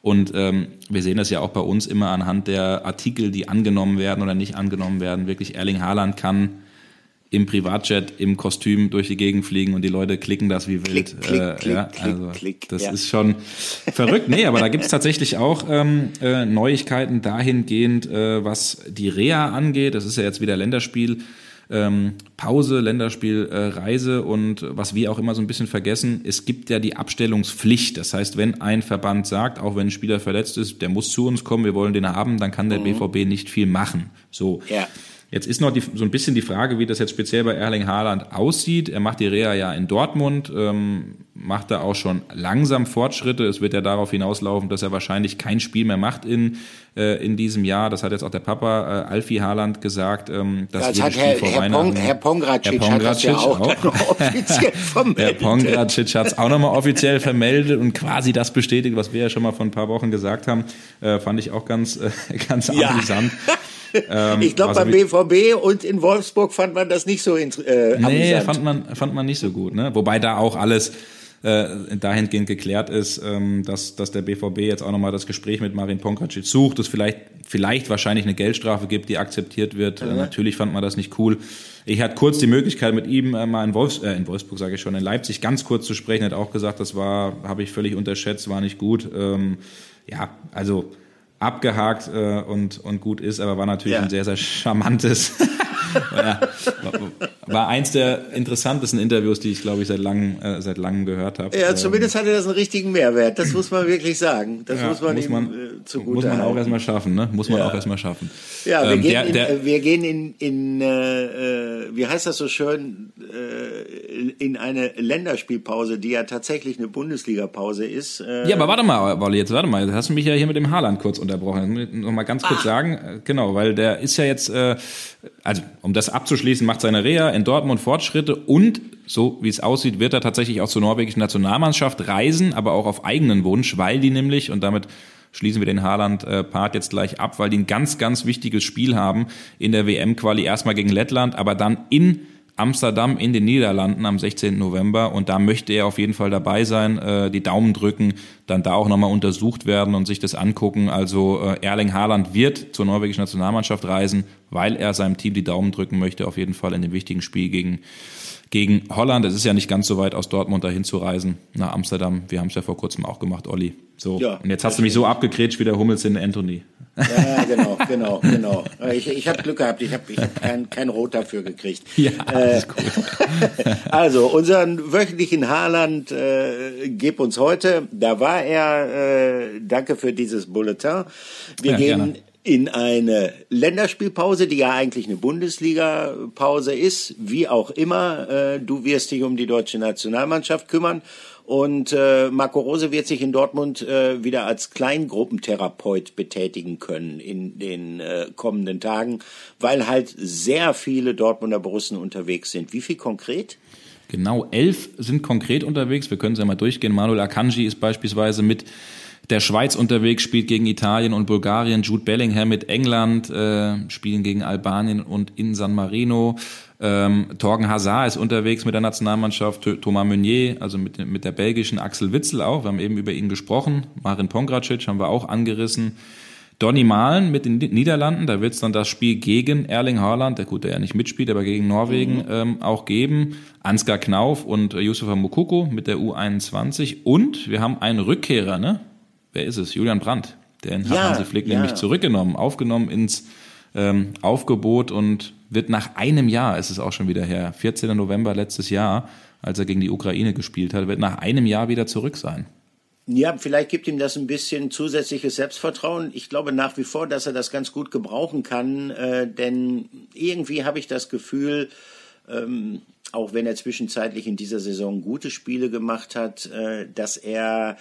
Und ähm, wir sehen das ja auch bei uns immer anhand der Artikel, die angenommen werden oder nicht angenommen werden. Wirklich, Erling Haaland kann im Privatjet im Kostüm durch die Gegend fliegen und die Leute klicken das wie wild. Klick, klick, klick, ja, also klick, das ja. ist schon verrückt. Nee, aber da gibt's tatsächlich auch ähm, äh, Neuigkeiten dahingehend, äh, was die Reha angeht. Das ist ja jetzt wieder Länderspiel. Ähm, Pause, Länderspiel, äh, Reise und was wir auch immer so ein bisschen vergessen, es gibt ja die Abstellungspflicht. Das heißt, wenn ein Verband sagt, auch wenn ein Spieler verletzt ist, der muss zu uns kommen, wir wollen den haben, dann kann der BVB nicht viel machen. So. Ja. Jetzt ist noch die, so ein bisschen die Frage, wie das jetzt speziell bei Erling Haaland aussieht. Er macht die Reha ja in Dortmund, ähm, macht da auch schon langsam Fortschritte. Es wird ja darauf hinauslaufen, dass er wahrscheinlich kein Spiel mehr macht in, äh, in diesem Jahr. Das hat jetzt auch der Papa äh, Alfie Haaland gesagt. Ähm, dass Das hat Spiel Herr, vor Herr, Weihnachten- Pong, Herr Pongracic Herr hat das ja auch, Pongracic dann offiziell Herr vermeldet. Pongracic hat es auch nochmal offiziell vermeldet und quasi das bestätigt, was wir ja schon mal vor ein paar Wochen gesagt haben. Äh, fand ich auch ganz, äh, ganz Ja. amüsant. Ähm, Ich glaube, also beim BVB und in Wolfsburg fand man das nicht so äh, Nee, amüsant. fand man, fand man nicht so gut. Ne? Wobei da auch alles äh, dahingehend geklärt ist, ähm, dass, dass der BVB jetzt auch nochmal das Gespräch mit Marin Pongracic sucht, es vielleicht, vielleicht wahrscheinlich eine Geldstrafe gibt, die akzeptiert wird. Äh, natürlich fand man das nicht cool. Ich hatte kurz die Möglichkeit, mit ihm äh, mal in, Wolfs äh, in Wolfsburg, sage ich schon, in Leipzig ganz kurz zu sprechen. Er hat auch gesagt, das war, habe ich völlig unterschätzt, war nicht gut. Ähm, ja, also abgehakt äh, und, und gut ist, aber war natürlich Ja. ein sehr, sehr charmantes ja, war, eins der interessantesten Interviews, die ich, glaube ich, seit langem, äh, seit langem gehört habe. Ja, zumindest hatte das einen richtigen Mehrwert. Das muss man wirklich sagen. Das Ja, muss man muss ihm man, äh, zugute muss man auch halten. erstmal schaffen, ne? Muss man Ja. auch erstmal schaffen. Ja, wir Ähm, gehen, der- in, der- äh, wir gehen in, in äh, äh, wie heißt das so schön, in eine Länderspielpause, die ja tatsächlich eine Bundesliga-Pause ist. Äh, Ja, aber warte mal, Wolli, jetzt warte mal, jetzt hast du mich ja hier mit dem Haaland kurz unterbrochen. Jetzt muss ich noch mal ganz kurz sagen, äh, genau, weil der ist ja jetzt, äh, also um das abzuschließen, macht seine Reha in Dortmund Fortschritte und so wie es aussieht, wird er tatsächlich auch zur norwegischen Nationalmannschaft reisen, aber auch auf eigenen Wunsch, weil die nämlich, und damit schließen wir den Haaland-Part jetzt gleich ab, weil die ein ganz, ganz wichtiges Spiel haben in der WM-Quali, erstmal gegen Lettland, aber dann in Amsterdam in den Niederlanden am 16. November und da möchte er auf jeden Fall dabei sein, äh, die Daumen drücken, dann da auch nochmal untersucht werden und sich das angucken. Also äh, Erling Haaland wird zur norwegischen Nationalmannschaft reisen, weil er seinem Team die Daumen drücken möchte, auf jeden Fall in dem wichtigen Spiel gegen gegen Holland. Es ist ja nicht ganz so weit aus Dortmund dahin zu reisen nach Amsterdam. Wir haben es ja vor kurzem auch gemacht, Olli. So. Ja, und jetzt hast du mich so abgegrätscht wie der Hummels in Anthony. Ja, genau, genau, genau. Ich, ich habe Glück gehabt, ich habe ich hab kein, kein Rot dafür gekriegt. Ja, alles gut. Also, unseren wöchentlichen Haaland, äh, gib uns heute. Da war er. Äh, danke für dieses Bulletin. Wir Ja, gehen gerne. in eine Länderspielpause, die ja eigentlich eine Bundesliga-Pause ist. Wie auch immer, äh, du wirst dich um die deutsche Nationalmannschaft kümmern. Und äh, Marco Rose wird sich in Dortmund äh, wieder als Kleingruppentherapeut betätigen können in den äh, kommenden Tagen, weil halt sehr viele Dortmunder Borussen unterwegs sind. Wie viel konkret? Genau, elf sind konkret unterwegs. Wir können es ja mal durchgehen. Manuel Akanji ist beispielsweise mit der Schweiz unterwegs, spielt gegen Italien und Bulgarien. Jude Bellingham mit England, äh, spielen gegen Albanien und in San Marino. Ähm, Torgen Hazard ist unterwegs mit der Nationalmannschaft. Th- Thomas Meunier, also mit, mit der belgischen Axel Witzel auch. Wir haben eben über ihn gesprochen. Marin Pongracic haben wir auch angerissen. Donny Malen mit den Niederlanden, da wird es dann das Spiel gegen Erling Haaland, der gut, der ja nicht mitspielt, aber gegen Norwegen ähm, auch geben. Ansgar Knauf und äh, Yusufa Mukoko mit der U21. Und wir haben einen Rückkehrer, ne? wer ist es? Julian Brandt. Den Ja, hat Hansi Flick ja. nämlich zurückgenommen, aufgenommen ins ähm, Aufgebot und wird nach einem Jahr, ist es auch schon wieder her, 14. November letztes Jahr, als er gegen die Ukraine gespielt hat, wird nach einem Jahr wieder zurück sein. Ja, vielleicht gibt ihm das ein bisschen zusätzliches Selbstvertrauen. Ich glaube nach wie vor, dass er das ganz gut gebrauchen kann, äh, denn irgendwie habe ich das Gefühl, ähm, auch wenn er zwischenzeitlich in dieser Saison gute Spiele gemacht hat, äh, dass er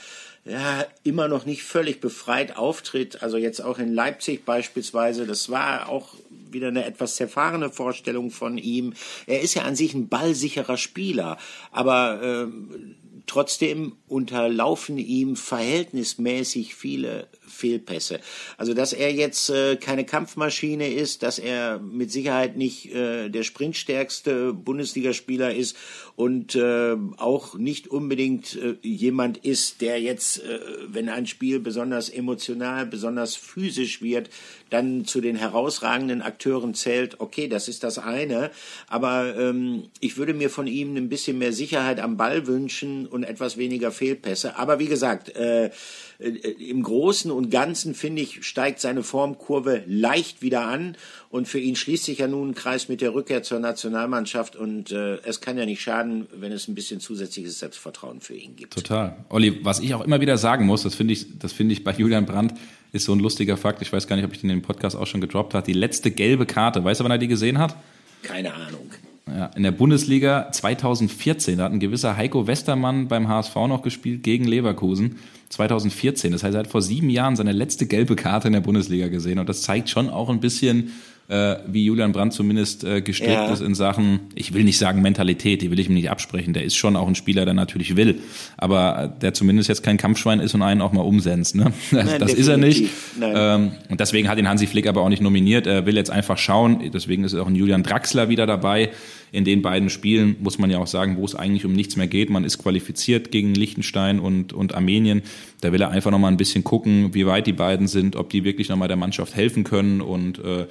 ja immer noch nicht völlig befreit auftritt. Also jetzt auch in Leipzig beispielsweise, das war auch wieder eine etwas zerfahrene Vorstellung von ihm. Er ist ja an sich ein ballsicherer Spieler, aber ähm, trotzdem unterlaufen ihm verhältnismäßig viele Fehlpässe. Also dass er jetzt äh, keine Kampfmaschine ist, dass er mit Sicherheit nicht äh, der sprintstärkste Bundesligaspieler ist und äh, auch nicht unbedingt äh, jemand ist, der jetzt, äh, wenn ein Spiel besonders emotional, besonders physisch wird, dann zu den herausragenden Akteuren zählt. Okay, das ist das eine, aber ähm, ich würde mir von ihm ein bisschen mehr Sicherheit am Ball wünschen und etwas weniger Fehlpässe. Aber wie gesagt, äh, äh, im Großen und Ganzen finde ich, steigt seine Formkurve leicht wieder an. Und für ihn schließt sich ja nun ein Kreis mit der Rückkehr zur Nationalmannschaft. Und äh, es kann ja nicht schaden, wenn es ein bisschen zusätzliches Selbstvertrauen für ihn gibt. Total. Olli, was ich auch immer wieder sagen muss, das finde ich, das finde ich bei Julian Brandt, ist so ein lustiger Fakt. Ich weiß gar nicht, ob ich den in dem Podcast auch schon gedroppt habe. Die letzte gelbe Karte. Weißt du, wann er die gesehen hat? Keine Ahnung. Ja, in der Bundesliga 2014, da hat ein gewisser Heiko Westermann beim HSV noch gespielt gegen Leverkusen. 2014, das heißt, er hat vor sieben Jahren seine letzte gelbe Karte in der Bundesliga gesehen. Und das zeigt schon auch ein bisschen, äh, wie Julian Brandt zumindest äh, gestrickt Ja. ist in Sachen, ich will nicht sagen Mentalität, die will ich ihm nicht absprechen. Der ist schon auch ein Spieler, der natürlich will, aber der zumindest jetzt kein Kampfschwein ist und einen auch mal umsetzt. Ne? Das, Nein, das ist er nicht. Ähm, und deswegen hat ihn Hansi Flick aber auch nicht nominiert. Er will jetzt einfach schauen. Deswegen ist auch ein Julian Draxler wieder dabei. In den beiden Spielen muss man ja auch sagen, wo es eigentlich um nichts mehr geht. Man ist qualifiziert gegen Liechtenstein und, und Armenien. Da will er einfach nochmal ein bisschen gucken, wie weit die beiden sind, ob die wirklich nochmal der Mannschaft helfen können. Und äh,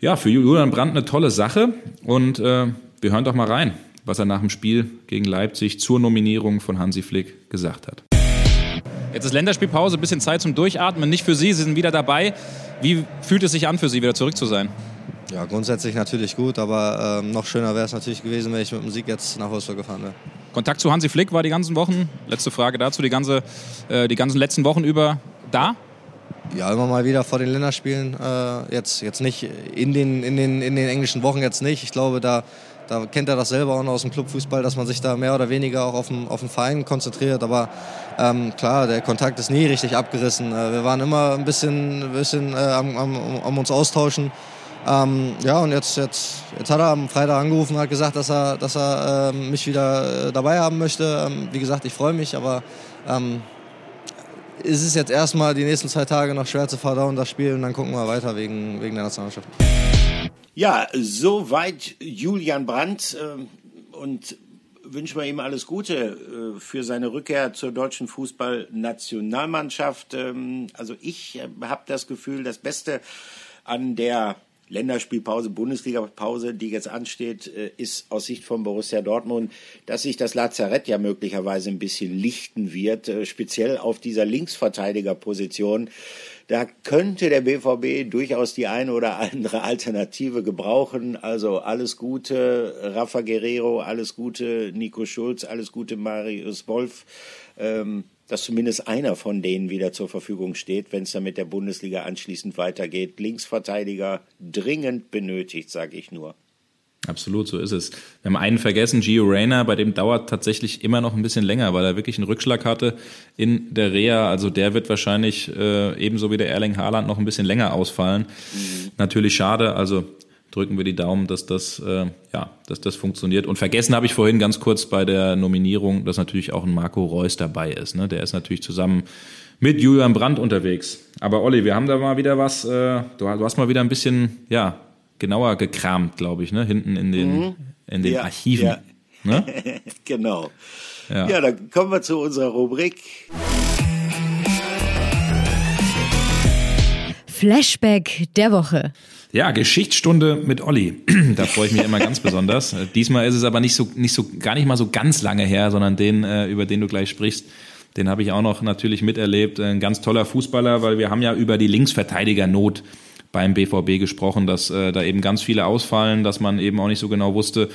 ja, für Julian Brandt eine tolle Sache. Und äh, wir hören doch mal rein, was er nach dem Spiel gegen Leipzig zur Nominierung von Hansi Flick gesagt hat. Jetzt ist Länderspielpause, ein bisschen Zeit zum Durchatmen. Nicht für Sie, Sie sind wieder dabei. Wie fühlt es sich an für Sie, wieder zurück zu sein? Ja, grundsätzlich natürlich gut, aber ähm, noch schöner wäre es natürlich gewesen, wenn ich mit dem Sieg jetzt nach Wolfsburg gefahren wäre. Kontakt zu Hansi Flick war die ganzen Wochen. Letzte Frage dazu, die, ganze, äh, die ganzen letzten Wochen über da? Ja, immer mal wieder vor den Länderspielen. Äh, jetzt, jetzt nicht in den, in, den, in den englischen Wochen jetzt nicht. Ich glaube, da, da kennt er das selber auch noch aus dem Clubfußball, dass man sich da mehr oder weniger auch auf den, auf den Verein konzentriert. Aber ähm, klar, der Kontakt ist nie richtig abgerissen. Äh, wir waren immer ein bisschen, bisschen äh, am, am, am uns austauschen. Ähm, ja, und jetzt, jetzt, jetzt hat er am Freitag angerufen und hat gesagt, dass er, dass er ähm, mich wieder äh, dabei haben möchte. Ähm, wie gesagt, ich freue mich, aber ähm, es ist jetzt erstmal die nächsten zwei Tage noch schwer zu verdauen, das Spiel, und dann gucken wir weiter wegen, wegen der Nationalmannschaft. Ja, soweit Julian Brandt ähm, und wünschen wir ihm alles Gute äh, für seine Rückkehr zur deutschen Fußballnationalmannschaft. Ähm, also ich äh, habe das Gefühl, das Beste an der Länderspielpause, Bundesliga-Pause, die jetzt ansteht, äh, ist aus Sicht von Borussia Dortmund, dass sich das Lazarett ja möglicherweise ein bisschen lichten wird, äh, speziell auf dieser Linksverteidigerposition. Da könnte der BVB durchaus die eine oder andere Alternative gebrauchen. Also alles Gute, Rafa Guerrero, alles Gute, Nico Schulz, alles Gute, Marius Wolf. Ähm, dass zumindest einer von denen wieder zur Verfügung steht, wenn es dann mit der Bundesliga anschließend weitergeht. Linksverteidiger dringend benötigt, sage ich nur. Absolut, so ist es. Wir haben einen vergessen, Gio Reyna, bei dem dauert tatsächlich immer noch ein bisschen länger, weil er wirklich einen Rückschlag hatte in der Reha. Also der wird wahrscheinlich äh, ebenso wie der Erling Haaland noch ein bisschen länger ausfallen. Mhm. Natürlich schade, also drücken wir die Daumen, dass das, äh, ja, dass das funktioniert. Und vergessen habe ich vorhin ganz kurz bei der Nominierung, dass natürlich auch ein Marco Reus dabei ist. Ne? Der ist natürlich zusammen mit Julian Brandt unterwegs. Aber Olli, wir haben da mal wieder was, äh, du, du hast mal wieder ein bisschen, ja, genauer gekramt, glaube ich, ne? Hinten in den, mhm. in den ja, Archiven. Ja. Ne? genau. Ja. ja, dann kommen wir zu unserer Rubrik. Flashback der Woche. Ja, Geschichtsstunde mit Olli. da freue ich mich immer ganz besonders. Diesmal ist es aber nicht so, nicht so, gar nicht mal so ganz lange her, sondern den, äh, über den du gleich sprichst, Den habe ich auch noch natürlich miterlebt. Ein ganz toller Fußballer, weil wir haben ja über die Linksverteidigernot beim BVB gesprochen, dass äh, da eben ganz viele ausfallen, dass man eben auch nicht so genau wusste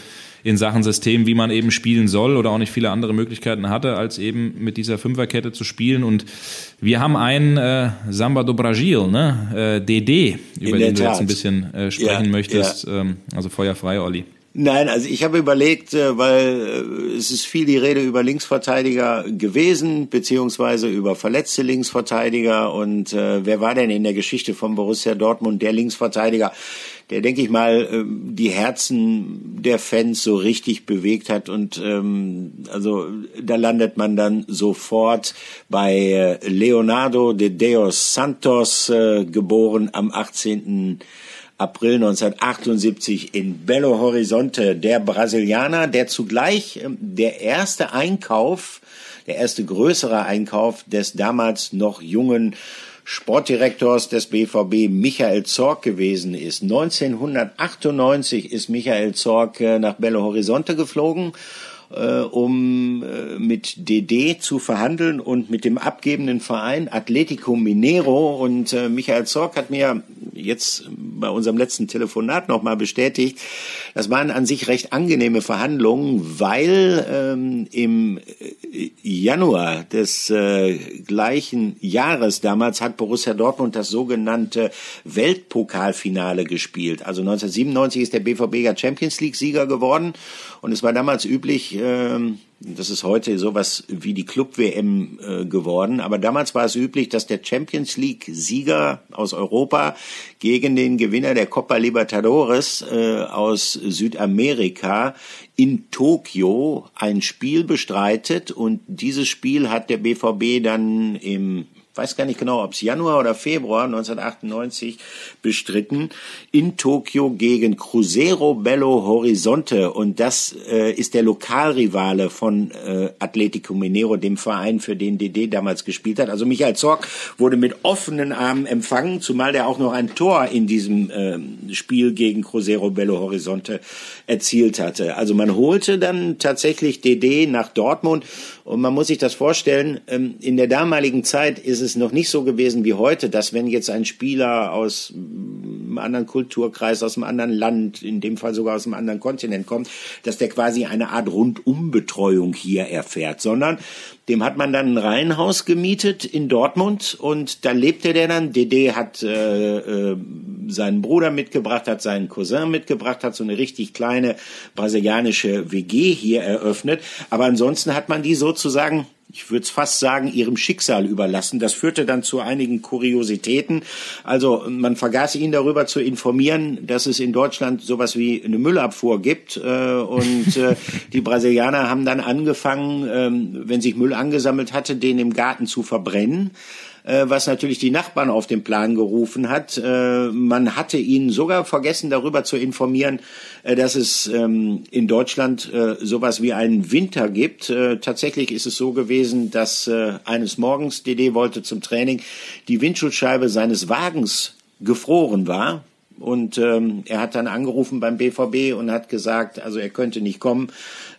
in Sachen System, wie man eben spielen soll oder auch nicht viele andere Möglichkeiten hatte, als eben mit dieser Fünferkette zu spielen. Und wir haben einen äh, Samba do Brasil, ne? äh, DD, über den du jetzt ein bisschen äh, sprechen ja, möchtest. Ja. Ähm, also feuerfrei, Olli. Nein, also ich habe überlegt, äh, weil äh, es ist viel die Rede über Linksverteidiger gewesen, beziehungsweise über verletzte Linksverteidiger. Und äh, wer war denn in der Geschichte von Borussia Dortmund der Linksverteidiger, der, denke ich mal, ähm, die Herzen der Fans so richtig bewegt hat. Und ähm, also da landet man dann sofort bei Leonardo de Deos Santos, äh, geboren am 18. April 1978 in Belo Horizonte, der Brasilianer, der zugleich ähm, der erste Einkauf, der erste größere Einkauf des damals noch jungen Sportdirektors des BVB Michael Zorc gewesen ist. 1998 ist Michael Zorc äh, nach Belo Horizonte geflogen äh, um äh, mit DD zu verhandeln und mit dem abgebenden Verein Atletico Mineiro. Und äh, Michael Zorc hat mir jetzt bei unserem letzten Telefonat nochmal bestätigt, das waren an sich recht angenehme Verhandlungen, weil ähm, im äh, Januar des äh, gleichen Jahres damals hat Borussia Dortmund das sogenannte Weltpokalfinale gespielt. Also 1997 ist der BVB ja Champions League Sieger geworden und es war damals üblich, ähm, das ist heute sowas wie die Club-WM äh, geworden. Aber damals war es üblich, dass der Champions League-Sieger aus Europa gegen den Gewinner der Copa Libertadores äh, aus Südamerika in Tokio ein Spiel bestreitet. Und dieses Spiel hat der BVB dann im weiß gar nicht genau, ob es Januar oder Februar 1998 bestritten, in Tokio gegen Cruzeiro Belo Horizonte. Und das äh, ist der Lokalrivale von äh, Atletico Mineiro, dem Verein, für den DD damals gespielt hat. Also Michael Zorc wurde mit offenen Armen empfangen, zumal der auch noch ein Tor in diesem äh, Spiel gegen Cruzeiro Belo Horizonte erzielt hatte. Also man holte dann tatsächlich DD nach Dortmund und man muss sich das vorstellen, ähm, in der damaligen Zeit ist es noch nicht so gewesen wie heute, dass wenn jetzt ein Spieler aus einem anderen Kulturkreis, aus einem anderen Land, in dem Fall sogar aus einem anderen Kontinent kommt, dass der quasi eine Art Rundumbetreuung hier erfährt, sondern dem hat man dann ein Reihenhaus gemietet in Dortmund und da lebte der dann. DD hat äh, äh, seinen Bruder mitgebracht, hat seinen Cousin mitgebracht, hat so eine richtig kleine brasilianische WG hier eröffnet. Aber ansonsten hat man die sozusagen ich würde es fast sagen, ihrem Schicksal überlassen. Das führte dann zu einigen Kuriositäten. Also man vergaß ihn darüber zu informieren, dass es in Deutschland sowas wie eine Müllabfuhr gibt. Äh, und äh, die Brasilianer haben dann angefangen, ähm, wenn sich Müll angesammelt hatte, den im Garten zu verbrennen. Äh, was natürlich die Nachbarn auf den Plan gerufen hat. Äh, man hatte ihnen sogar vergessen, darüber zu informieren, äh, dass es ähm, in Deutschland sowas wie einen Winter gibt. Tatsächlich ist es so gewesen, dass eines Morgens DD wollte zum Training die Windschutzscheibe seines Wagens gefroren war und ähm, er hat dann angerufen beim BVB und hat gesagt, also er könnte nicht kommen.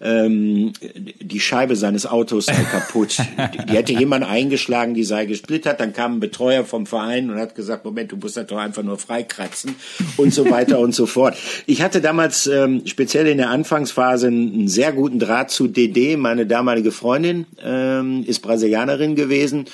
Ähm, die Scheibe seines Autos sei kaputt. die, die hätte jemand eingeschlagen, die sei gesplittert. Dann kam ein Betreuer vom Verein und hat gesagt, Moment, du musst das doch einfach nur freikratzen und so weiter und so fort. Ich hatte damals ähm, speziell in der Anfangsphase einen sehr guten Draht zu DD. Meine damalige Freundin ähm, ist Brasilianerin gewesen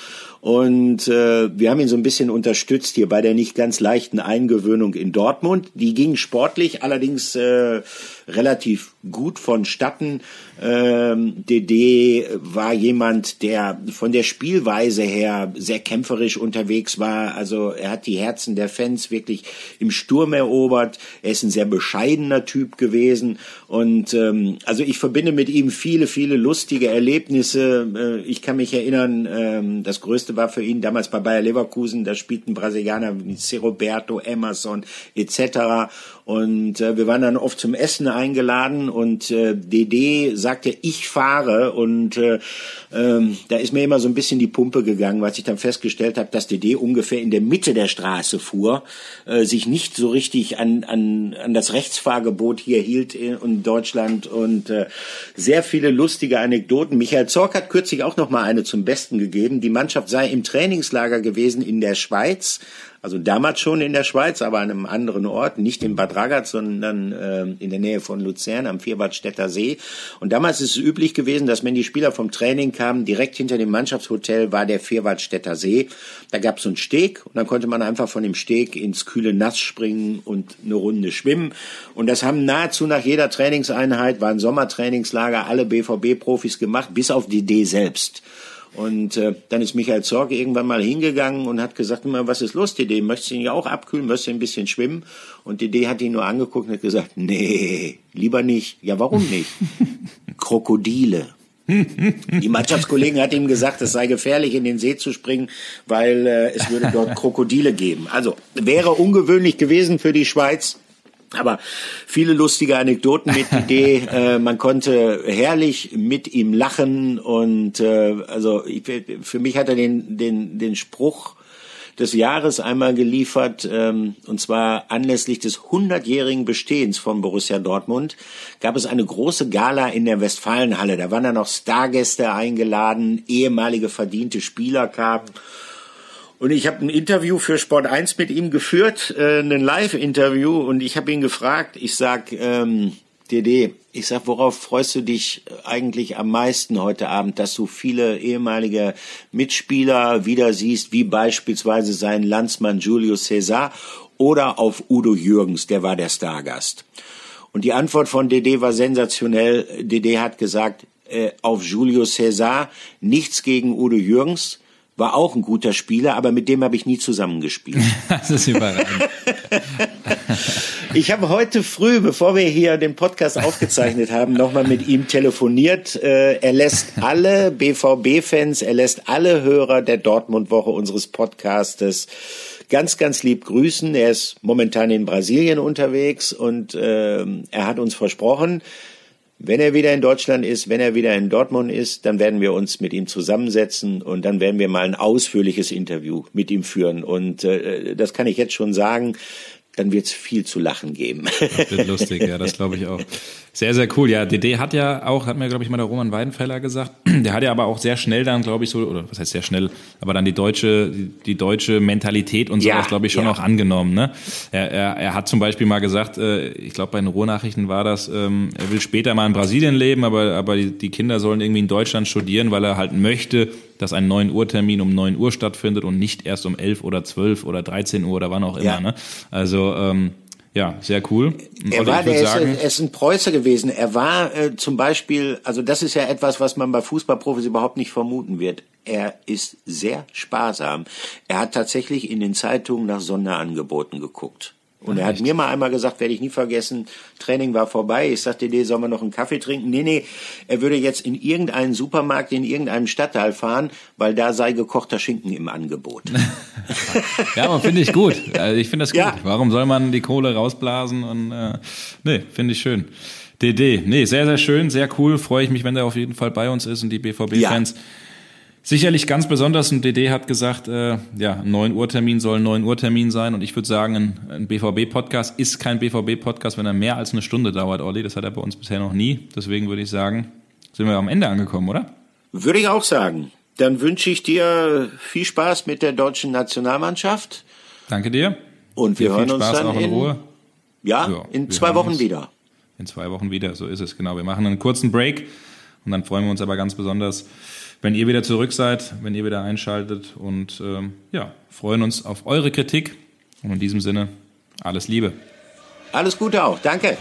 und äh, wir haben ihn so ein bisschen unterstützt hier bei der nicht ganz leichten Eingewöhnung in Dortmund. Die ging sportlich allerdings äh, relativ gut vonstatten. Ähm, DD war jemand, der von der Spielweise her sehr kämpferisch unterwegs war. Also er hat die Herzen der Fans wirklich im Sturm erobert. Er ist ein sehr bescheidener Typ gewesen. Und ähm, also ich verbinde mit ihm viele, viele lustige Erlebnisse. Äh, ich kann mich erinnern, ähm, das Größte war für ihn damals bei Bayer Leverkusen, da spielten Brasilianer wie. Roberto, Emerson etc. Und äh, wir waren dann oft zum Essen eingeladen und äh, DD sagte, ich fahre und äh, ähm, da ist mir immer so ein bisschen die Pumpe gegangen, als ich dann festgestellt habe, dass DD ungefähr in der Mitte der Straße fuhr, äh, sich nicht so richtig an, an, an das Rechtsfahrgebot hier hielt in, in Deutschland und äh, sehr viele lustige Anekdoten. Michael Zorc hat kürzlich auch noch mal eine zum Besten gegeben. Die Mannschaft sei im Trainingslager gewesen in der Schweiz also damals schon in der Schweiz, aber an einem anderen Ort, nicht in Bad Ragaz, sondern äh, in der Nähe von Luzern am Vierwaldstätter See. Und damals ist es üblich gewesen, dass wenn die Spieler vom Training kamen, direkt hinter dem Mannschaftshotel war der Vierwaldstätter See. Da gab es so einen Steg und dann konnte man einfach von dem Steg ins kühle Nass springen und eine Runde schwimmen. Und das haben nahezu nach jeder Trainingseinheit, war ein Sommertrainingslager, alle BVB-Profis gemacht, bis auf die D selbst. Und äh, dann ist Michael Zorg irgendwann mal hingegangen und hat gesagt, immer, was ist los, Dede? Möchtest du ihn ja auch abkühlen? Möchtest du ein bisschen schwimmen? Und Dede hat ihn nur angeguckt und hat gesagt, nee, lieber nicht. Ja, warum nicht? Krokodile. Die Mannschaftskollegen hat ihm gesagt, es sei gefährlich, in den See zu springen, weil äh, es würde dort Krokodile geben. Also wäre ungewöhnlich gewesen für die Schweiz. Aber viele lustige Anekdoten mit Idee. äh, man konnte herrlich mit ihm lachen und äh, also ich, für mich hat er den den den Spruch des Jahres einmal geliefert, ähm, und zwar anlässlich des 100-jährigen Bestehens von Borussia Dortmund, gab es eine große Gala in der Westfalenhalle. Da waren dann noch Stargäste eingeladen, ehemalige verdiente Spieler kamen. Und ich habe ein Interview für Sport 1 mit ihm geführt, äh, ein Live-Interview, und ich habe ihn gefragt, ich sag, ähm, DD, ich sag, worauf freust du dich eigentlich am meisten heute Abend, dass du viele ehemalige Mitspieler wieder siehst, wie beispielsweise sein Landsmann Julius Cesar oder auf Udo Jürgens, der war der Stargast. Und die Antwort von DD war sensationell. DD hat gesagt, äh, auf Julius Cesar, nichts gegen Udo Jürgens, war auch ein guter Spieler, aber mit dem habe ich nie zusammengespielt. das ist überraschend. ich habe heute früh, bevor wir hier den Podcast aufgezeichnet haben, nochmal mit ihm telefoniert. Äh, er lässt alle BVB-Fans, er lässt alle Hörer der Dortmund-Woche unseres Podcastes ganz, ganz lieb grüßen. Er ist momentan in Brasilien unterwegs und äh, er hat uns versprochen, wenn er wieder in Deutschland ist, wenn er wieder in Dortmund ist, dann werden wir uns mit ihm zusammensetzen und dann werden wir mal ein ausführliches Interview mit ihm führen. Und äh, das kann ich jetzt schon sagen dann wird es viel zu lachen geben. Das wird lustig, ja, das glaube ich auch. Sehr, sehr cool. Ja, DD hat ja auch, hat mir, glaube ich, mal der Roman Weidenfeller gesagt, der hat ja aber auch sehr schnell dann, glaube ich, so, oder was heißt sehr schnell, aber dann die deutsche, die, die deutsche Mentalität und sowas, ja, glaube ich, schon ja. auch angenommen. Ne? Er, er, er hat zum Beispiel mal gesagt, äh, ich glaube, bei den Ruhrnachrichten war das, ähm, er will später mal in Brasilien leben, aber, aber die, die Kinder sollen irgendwie in Deutschland studieren, weil er halt möchte, dass ein 9 Uhr Termin um 9 Uhr stattfindet und nicht erst um 11 oder 12 oder 13 Uhr oder wann auch immer. Ja. Ne? Also ähm, ja, sehr cool. Er war, der sagen, ist, er ist ein Preußer gewesen. Er war äh, zum Beispiel, also das ist ja etwas, was man bei Fußballprofis überhaupt nicht vermuten wird. Er ist sehr sparsam. Er hat tatsächlich in den Zeitungen nach Sonderangeboten geguckt. Und er hat mir mal einmal gesagt, werde ich nie vergessen, Training war vorbei. Ich sagte, nee, sollen wir noch einen Kaffee trinken? Nee, nee, er würde jetzt in irgendeinen Supermarkt in irgendeinem Stadtteil fahren, weil da sei gekochter Schinken im Angebot. ja, aber finde ich gut. Also ich finde das gut. Ja. Warum soll man die Kohle rausblasen? Und äh, nee, finde ich schön. DD, nee, sehr, sehr schön, sehr cool. Freue ich mich, wenn der auf jeden Fall bei uns ist und die BVB-Fans. Ja Sicherlich ganz besonders, ein DD hat gesagt, äh, ja, ein 9 Uhr Termin soll ein 9 Uhr Termin sein und ich würde sagen, ein, ein BVB-Podcast ist kein BVB-Podcast, wenn er mehr als eine Stunde dauert, Olli. Das hat er bei uns bisher noch nie. Deswegen würde ich sagen, sind wir am Ende angekommen, oder? Würde ich auch sagen. Dann wünsche ich dir viel Spaß mit der deutschen Nationalmannschaft. Danke dir. Und wir hören viel uns dann auch in, in Ruhe. Ja, ja in zwei Wochen wieder. In zwei Wochen wieder, so ist es, genau. Wir machen einen kurzen Break und dann freuen wir uns aber ganz besonders, wenn ihr wieder zurück seid, wenn ihr wieder einschaltet und ähm, ja, freuen uns auf eure Kritik. Und in diesem Sinne, alles Liebe. Alles Gute auch. Danke.